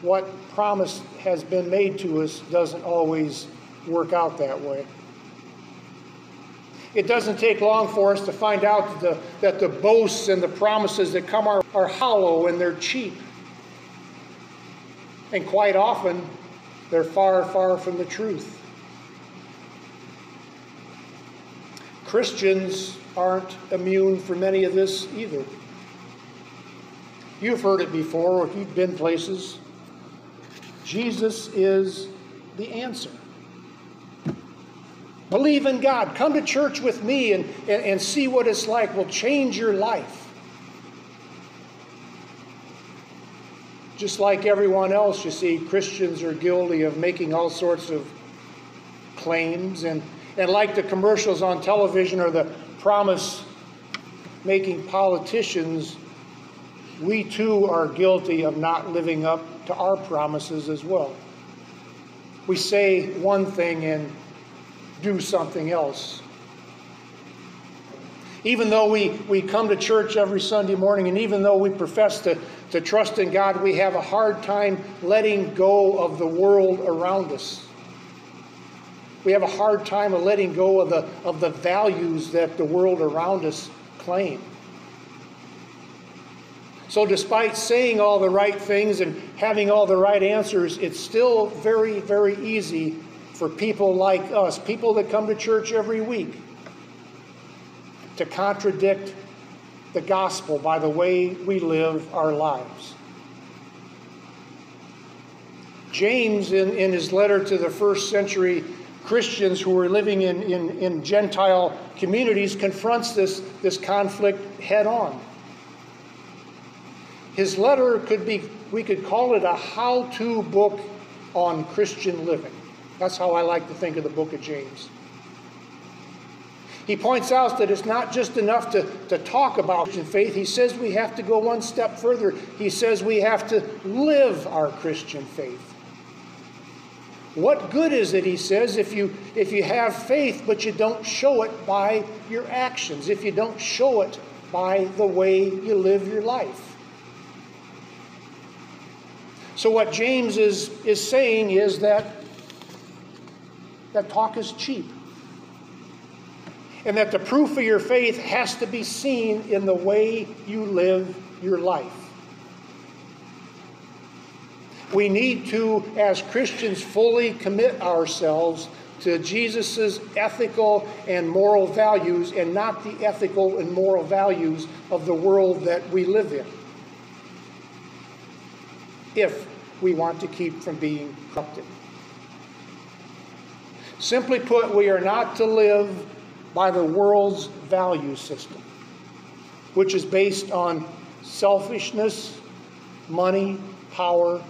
what promise has been made to us doesn't always work out that way. It doesn't take long for us to find out that the, that the boasts and the promises that come are, are hollow and they're cheap. And quite often, they're far, far from the truth. Christians aren't immune from any of this either. You've heard it before if you've been places. Jesus is the answer. Believe in God. Come to church with me and, and, and see what it's like. Will change your life. Just like everyone else, you see, Christians are guilty of making all sorts of claims. And, and like the commercials on television or the promise making politicians, we too are guilty of not living up to our promises as well. We say one thing and do something else. Even though we, we come to church every Sunday morning and even though we profess to, to trust in God, we have a hard time letting go of the world around us. We have a hard time of letting go of the, of the values that the world around us claim. So, despite saying all the right things and having all the right answers, it's still very, very easy for people like us, people that come to church every week, to contradict the gospel by the way we live our lives. James, in, in his letter to the first century Christians who were living in, in, in Gentile communities, confronts this, this conflict head on. His letter could be, we could call it a how to book on Christian living. That's how I like to think of the book of James. He points out that it's not just enough to, to talk about Christian faith. He says we have to go one step further. He says we have to live our Christian faith. What good is it, he says, if you, if you have faith but you don't show it by your actions, if you don't show it by the way you live your life? So, what James is, is saying is that, that talk is cheap and that the proof of your faith has to be seen in the way you live your life. We need to, as Christians, fully commit ourselves to Jesus' ethical and moral values and not the ethical and moral values of the world that we live in. If we want to keep from being corrupted. Simply put, we are not to live by the world's value system, which is based on selfishness, money, power,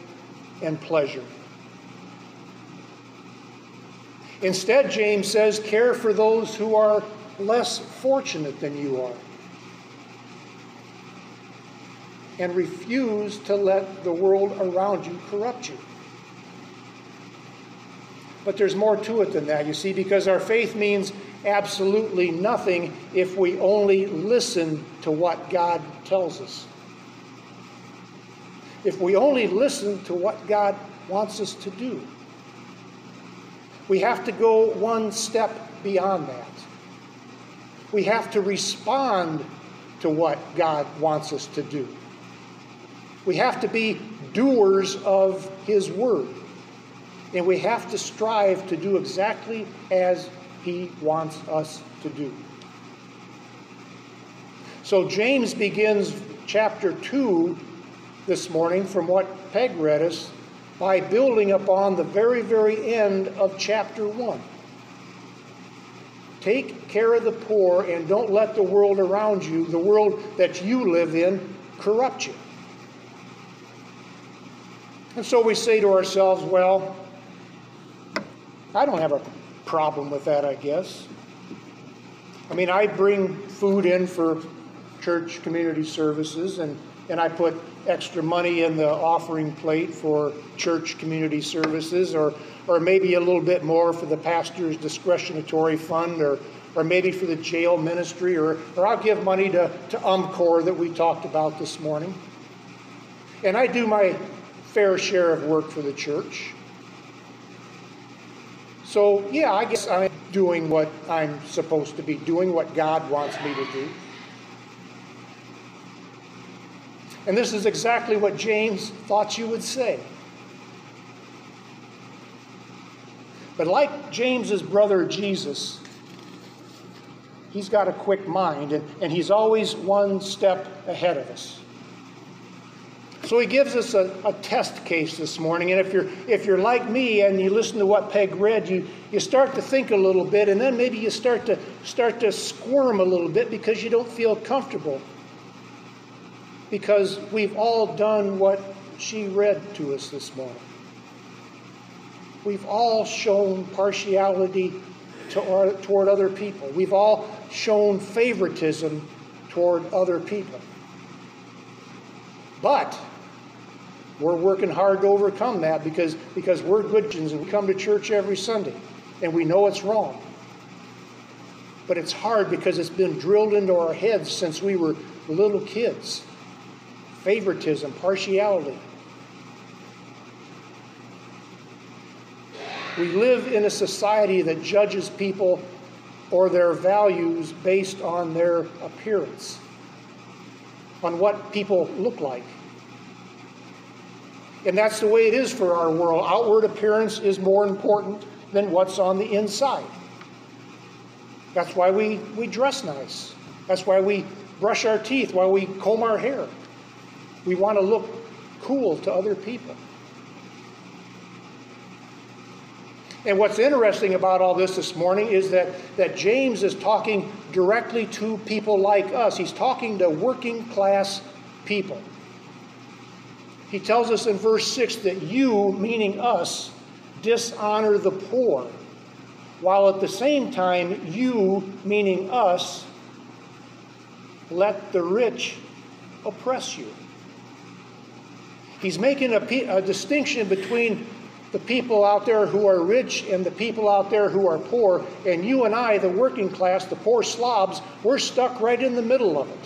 and pleasure. Instead, James says, care for those who are less fortunate than you are. And refuse to let the world around you corrupt you. But there's more to it than that, you see, because our faith means absolutely nothing if we only listen to what God tells us. If we only listen to what God wants us to do, we have to go one step beyond that. We have to respond to what God wants us to do. We have to be doers of His Word. And we have to strive to do exactly as he wants us to do. So James begins chapter 2 this morning from what Peg read us by building upon the very, very end of chapter 1. Take care of the poor and don't let the world around you, the world that you live in, corrupt you. And so we say to ourselves, well, I don't have a problem with that, I guess. I mean, I bring food in for church community services, and, and I put extra money in the offering plate for church community services, or, or maybe a little bit more for the pastor's discretionary fund, or, or maybe for the jail ministry, or, or I'll give money to, to UMCOR that we talked about this morning. And I do my fair share of work for the church. So, yeah, I guess I'm doing what I'm supposed to be doing, what God wants me to do. And this is exactly what James thought you would say. But like James's brother Jesus, he's got a quick mind and, and he's always one step ahead of us. So he gives us a, a, test case this morning. And if you're, if you're like me and you listen to what Peg read, you, you start to think a little bit, and then maybe you start to, start to squirm a little bit because you don't feel comfortable. Because we've all done what she read to us this morning. We've all shown partiality to, toward other people. We've all shown favoritism toward other people. But we're working hard to overcome that because, because we're good Christians and we come to church every Sunday and we know it's wrong. But it's hard because it's been drilled into our heads since we were little kids favoritism, partiality. We live in a society that judges people or their values based on their appearance, on what people look like. And that's the way it is for our world. Outward appearance is more important than what's on the inside. That's why we, we dress nice. That's why we brush our teeth, why we comb our hair. We want to look cool to other people. And what's interesting about all this this morning is that, that James is talking directly to people like us. He's talking to working class people. He tells us in verse 6 that you, meaning us, dishonor the poor while at the same time you, meaning us, let the rich oppress you. He's making a, a, distinction between the people out there who are rich and the people out there who are poor. And you and I, the working class, the poor slobs, we're stuck right in the middle of it.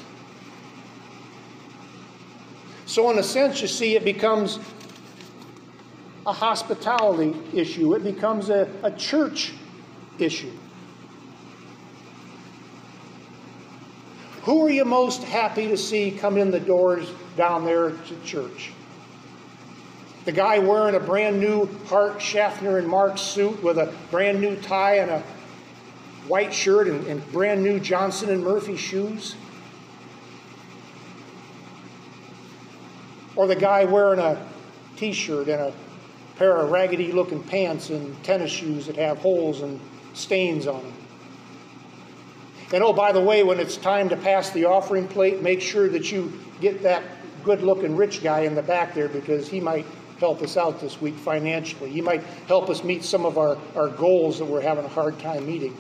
So, in a sense, you see, it becomes a hospitality issue, it becomes a, a church issue. Who are you most happy to see come in the doors down there to church? The guy wearing a brand new Hart, Schaffner, and Marx suit with a brand new tie and a white shirt and, and brand new Johnson and Murphy shoes? Or the guy wearing a t shirt and a pair of raggedy looking pants and tennis shoes that have holes and stains on them? And oh, by the way, when it's time to pass the offering plate, make sure that you get that good looking rich guy in the back there because he might help us out this week financially. He might help us meet some of our, our goals that we're having a hard time meeting.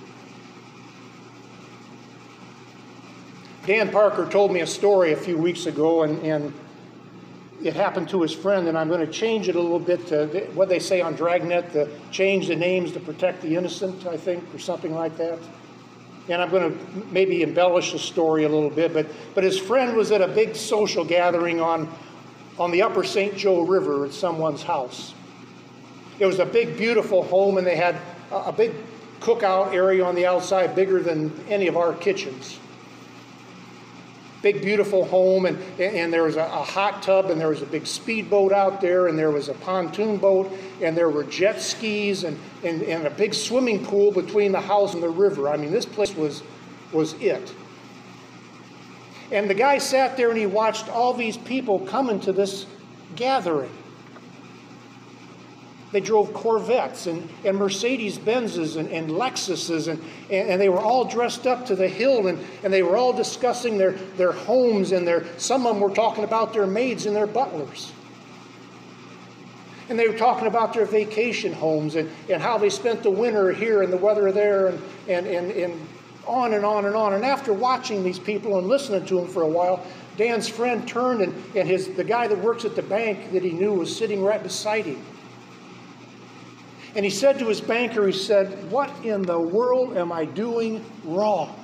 Dan Parker told me a story a few weeks ago, and, and it happened to his friend, and I'm going to change it a little bit to what they say on Dragnet to change the names to protect the innocent, I think, or something like that and I'm going to maybe embellish the story a little bit, but, but his friend was at a big social gathering on, on the upper St. Joe River at someone's house. It was a big, beautiful home, and they had a, a big cookout area on the outside, bigger than any of our kitchens big, beautiful home, and, and there was a, a, hot tub, and there was a big speedboat out there, and there was a pontoon boat, and there were jet skis, and, and, and a big swimming pool between the house and the river. I mean, this place was, was it. And the guy sat there and he watched all these people coming to this gathering. They drove Corvettes and, and Mercedes Benzes and, and Lexuses, and, and, and, they were all dressed up to the hill, and, and they were all discussing their, their homes, and their, some of them were talking about their maids and their butlers. And they were talking about their vacation homes and, and how they spent the winter here and the weather there, and, and, and, and on and on and on. And after watching these people and listening to them for a while, Dan's friend turned, and, and his, the guy that works at the bank that he knew was sitting right beside him. And he said to his banker, he said, What in the world am I doing wrong?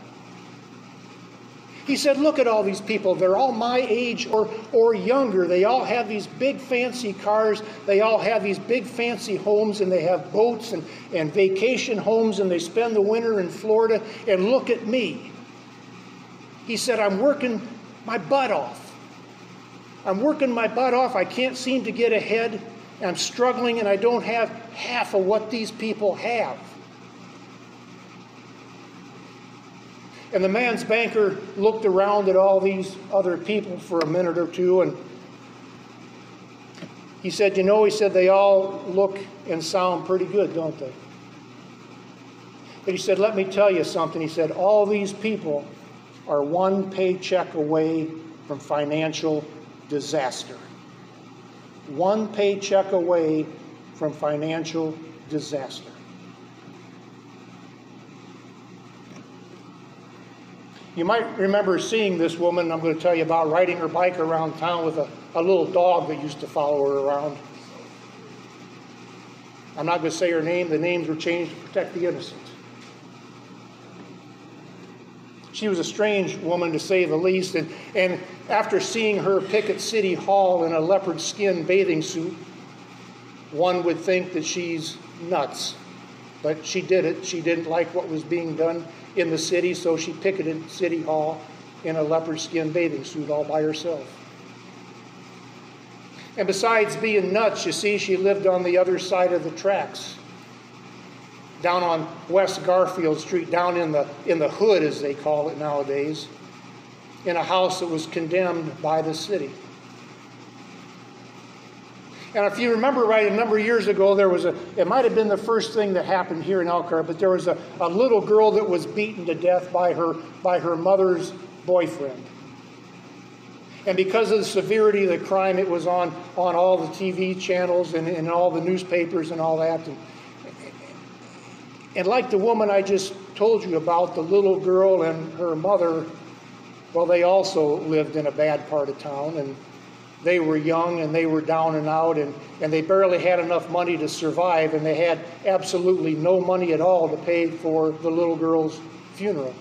He said, Look at all these people. They're all my age or, or younger. They all have these big fancy cars. They all have these big fancy homes, and they have boats and, and vacation homes, and they spend the winter in Florida. And look at me. He said, I'm working my butt off. I'm working my butt off. I can't seem to get ahead. I'm struggling and I don't have half of what these people have. And the man's banker looked around at all these other people for a minute or two and he said, You know, he said, they all look and sound pretty good, don't they? But he said, Let me tell you something. He said, All these people are one paycheck away from financial disaster one paycheck away from financial disaster. You might remember seeing this woman I'm going to tell you about riding her bike around town with a, a little dog that used to follow her around. I'm not going to say her name, the names were changed to protect the innocent. She was a strange woman to say the least. And, and after seeing her picket City Hall in a leopard skin bathing suit, one would think that she's nuts. But she did it. She didn't like what was being done in the city, so she picketed City Hall in a leopard skin bathing suit all by herself. And besides being nuts, you see, she lived on the other side of the tracks down on West Garfield Street, down in the, in the hood, as they call it nowadays, in a house that was condemned by the city. And if you remember right, a number of years ago, there was a, it might have been the first thing that happened here in Elkhart, but there was a, a little girl that was beaten to death by her, by her mother's boyfriend. And because of the severity of the crime, it was on, on all the TV channels and, and all the newspapers and all that. And, And like the woman I just told you about, the little girl and her mother, well, they also lived in a bad part of town and they were young and they were down and out and, and they barely had enough money to survive and they had absolutely no money at all to pay for the little girl's funeral.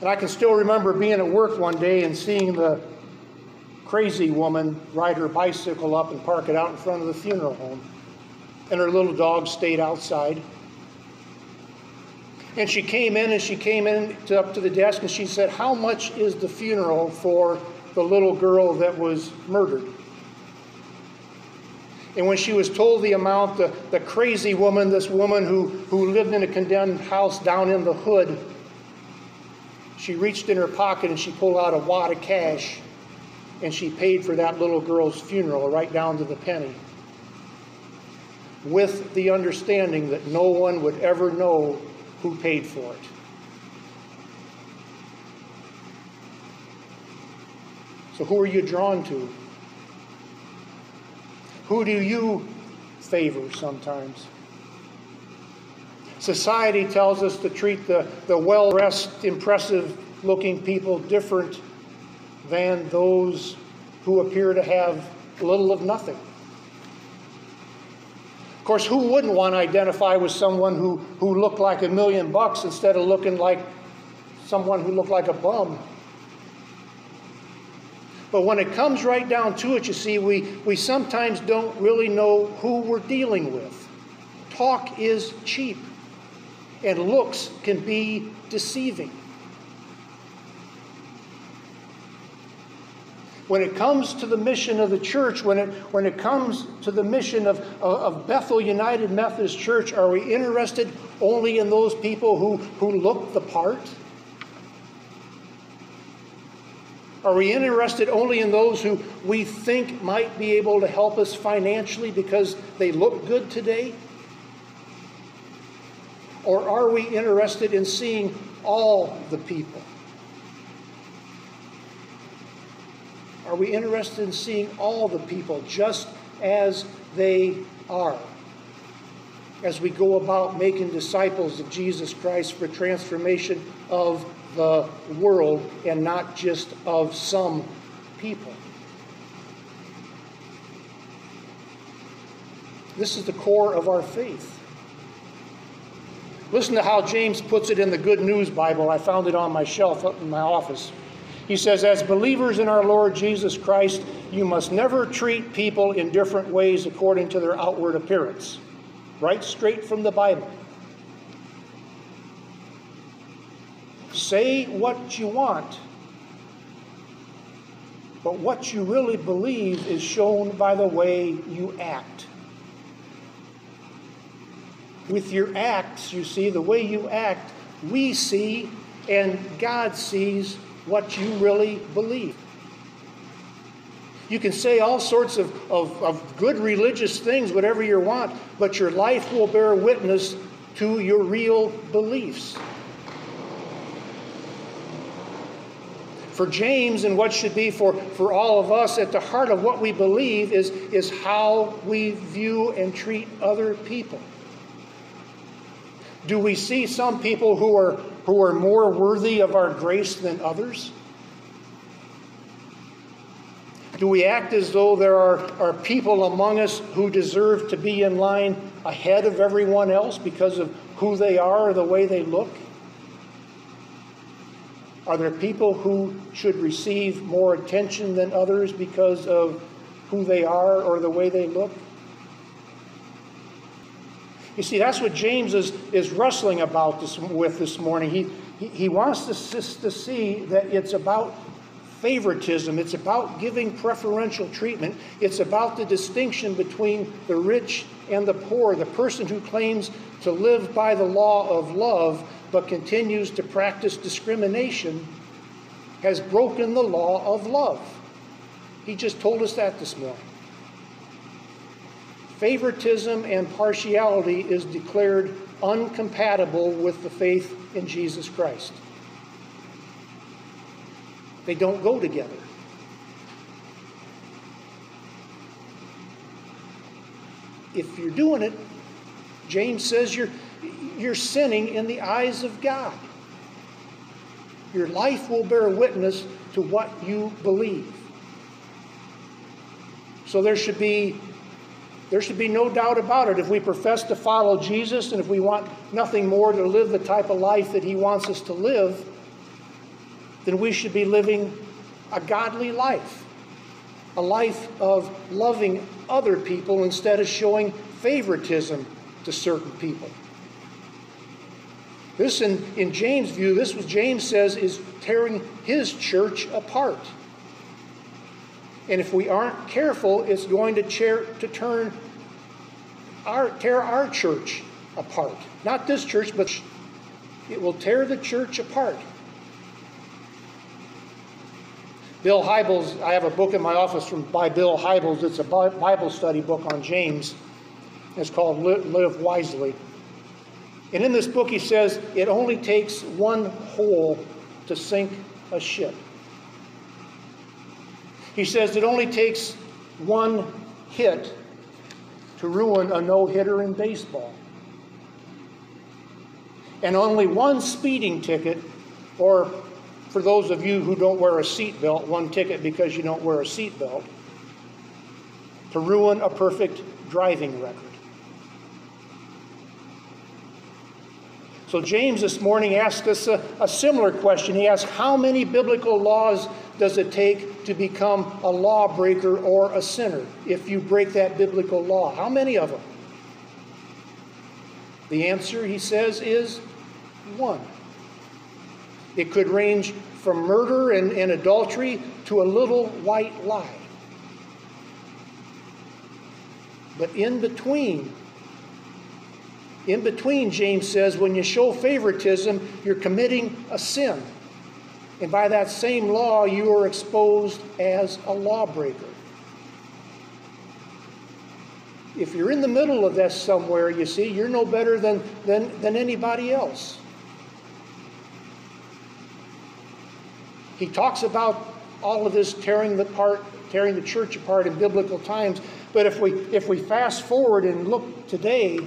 And I can still remember being at work one day and seeing the crazy woman ride her bicycle up and park it out in front of the funeral home. And her little dog stayed outside. And she came in and she came in to, up to the desk and she said, How much is the funeral for the little girl that was murdered? And when she was told the amount, the, the crazy woman, this woman who, who lived in a condemned house down in the hood, she reached in her pocket and she pulled out a wad of cash and she paid for that little girl's funeral right down to the penny. With the understanding that no one would ever know who paid for it. So, who are you drawn to? Who do you favor sometimes? Society tells us to treat the, the well dressed, impressive looking people different than those who appear to have little of nothing. Of course, who wouldn't want to identify with someone who, who looked like a million bucks instead of looking like someone who looked like a bum? But when it comes right down to it, you see, we, we sometimes don't really know who we're dealing with. Talk is cheap, and looks can be deceiving. When it comes to the mission of the church, when it, when it comes to the mission of, of Bethel United Methodist Church, are we interested only in those people who, who look the part? Are we interested only in those who we think might be able to help us financially because they look good today? Or are we interested in seeing all the people? Are we interested in seeing all the people just as they are? As we go about making disciples of Jesus Christ for transformation of the world and not just of some people. This is the core of our faith. Listen to how James puts it in the Good News Bible. I found it on my shelf up in my office. He says, as believers in our Lord Jesus Christ, you must never treat people in different ways according to their outward appearance. Right straight from the Bible. Say what you want, but what you really believe is shown by the way you act. With your acts, you see, the way you act, we see and God sees what you really believe. You can say all sorts of, of, of, good religious things, whatever you want, but your life will bear witness to your real beliefs. For James, and what should be for, for all of us, at the heart of what we believe is, is how we view and treat other people. Do we see some people who are who are more worthy of our grace than others? Do we act as though there are, are people among us who deserve to be in line ahead of everyone else because of who they are or the way they look? Are there people who should receive more attention than others because of who they are or the way they look? You see, that's what James is, is wrestling about this, with this morning. He, he, he wants us to see that it's about favoritism, it's about giving preferential treatment, it's about the distinction between the rich and the poor, the person who claims to live by the law of love but continues to practice discrimination has broken the law of love. He just told us that this morning favoritism and partiality is declared uncompatible with the faith in Jesus Christ. They don't go together. If you're doing it, James says you're, you're sinning in the eyes of God. Your life will bear witness to what you believe. So there should be there should be no doubt about it. If we profess to follow Jesus and if we want nothing more to live the type of life that he wants us to live, then we should be living a godly life. A life of loving other people instead of showing favoritism to certain people. This, in, in James' view, this what James says is tearing his church apart. And if we aren't careful, it's going to, chair, to turn our, tear our church apart. Not this church, but it will tear the church apart. Bill Hybels, I have a book in my office from by Bill Hybels. It's a Bible study book on James. It's called Live Wisely. And in this book, he says it only takes one hole to sink a ship. He says it only takes one hit to ruin a no hitter in baseball. And only one speeding ticket, or for those of you who don't wear a seatbelt, one ticket because you don't wear a seatbelt, to ruin a perfect driving record. So, James this morning asked us a, a, similar question. He asked, How many biblical laws does it take to become a lawbreaker or a sinner if you break that biblical law? How many of them? The answer, he says, is one. It could range from murder and, and adultery to a little white lie. But in between in between, James says, when you show favoritism, you're committing a sin. And by that same law, you are exposed as a lawbreaker. If you're in the middle of this somewhere, you see, you're no better than, than, than anybody else. He talks about all of this tearing the part, tearing the church apart in biblical times. But if we if we fast forward and look today,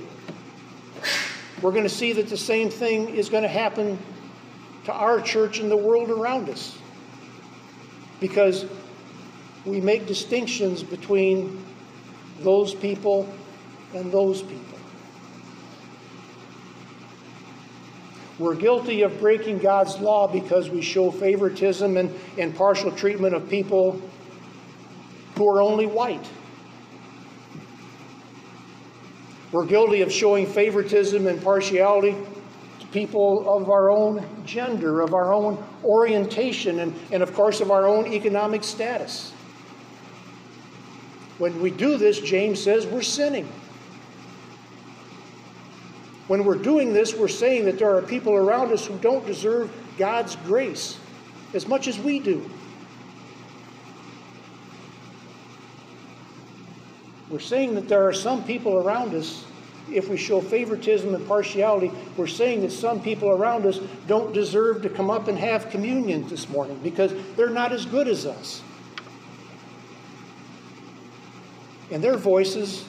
we're going to see that the same thing is going to happen to our church and the world around us. Because we make distinctions between those people and those people. We're guilty of breaking God's law because we show favoritism and, and partial treatment of people who are only white We're guilty of showing favoritism and partiality people of our own gender, of our own orientation, and, and of course, of our own economic status. When we do this, James says we're sinning. When we're doing this, we're saying that there are people around us who don't deserve God's grace as much as we do. We're saying that there are some people around us, if we show favoritism and partiality, we're saying that some people around us don't deserve to come up and have communion this morning because they're not as good as us. And their voices,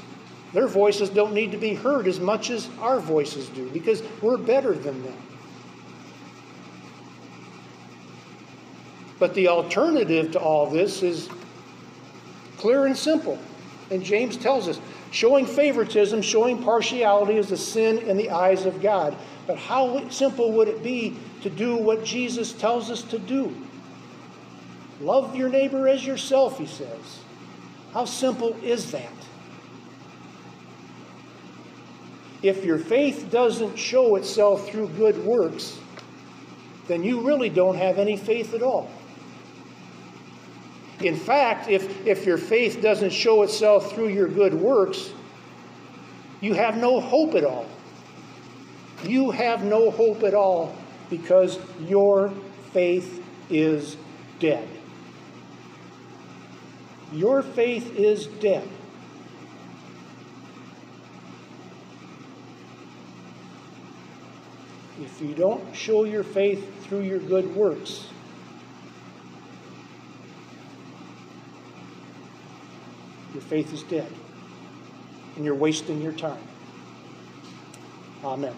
their voices don't need to be heard as much as our voices do because we're better than them. But the alternative to all this is clear and simple. And James tells us showing favoritism, showing partiality is a sin in the eyes of God. But how simple would it be to do what Jesus tells us to do? Love your neighbor as yourself, he says. How simple is that? If your faith doesn't show itself through good works, then you really don't have any faith at all. In fact, if, if your faith doesn't show itself through your good works, you have no hope at all. You have no hope at all because your faith is dead. Your faith is dead. If you don't show your faith through your good works, Your faith is dead, and you're wasting your time. Amen.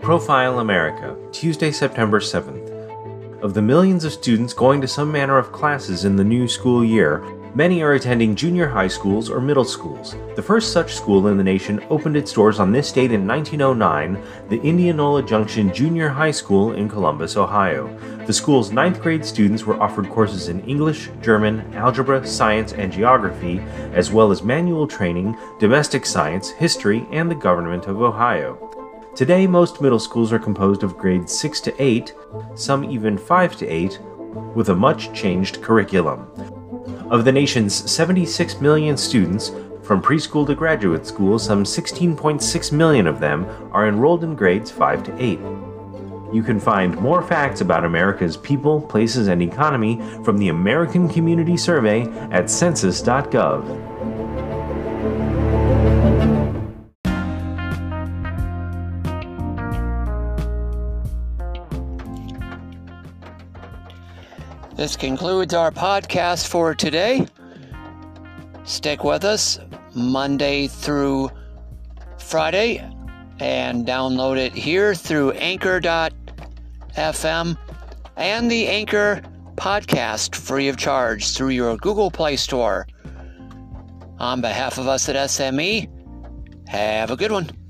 Profile America, Tuesday, September 7th. Of the millions of students going to some manner of classes in the new school year, many are attending junior high schools or middle schools. The first such school in the nation opened its doors on this date in 1909, the Indianola Junction Junior High School in Columbus, Ohio. The school's ninth grade students were offered courses in English, German, algebra, science, and geography, as well as manual training, domestic science, history, and the government of Ohio. Today, most middle schools are composed of grades 6 to 8, some even 5 to 8, with a much changed curriculum. Of the nation's 76 million students, from preschool to graduate school, some 16.6 million of them are enrolled in grades 5 to 8. You can find more facts about America's people, places, and economy from the American Community Survey at census.gov. This concludes our podcast for today. Stick with us Monday through Friday and download it here through anchor.fm and the Anchor podcast free of charge through your Google Play Store. On behalf of us at SME, have a good one.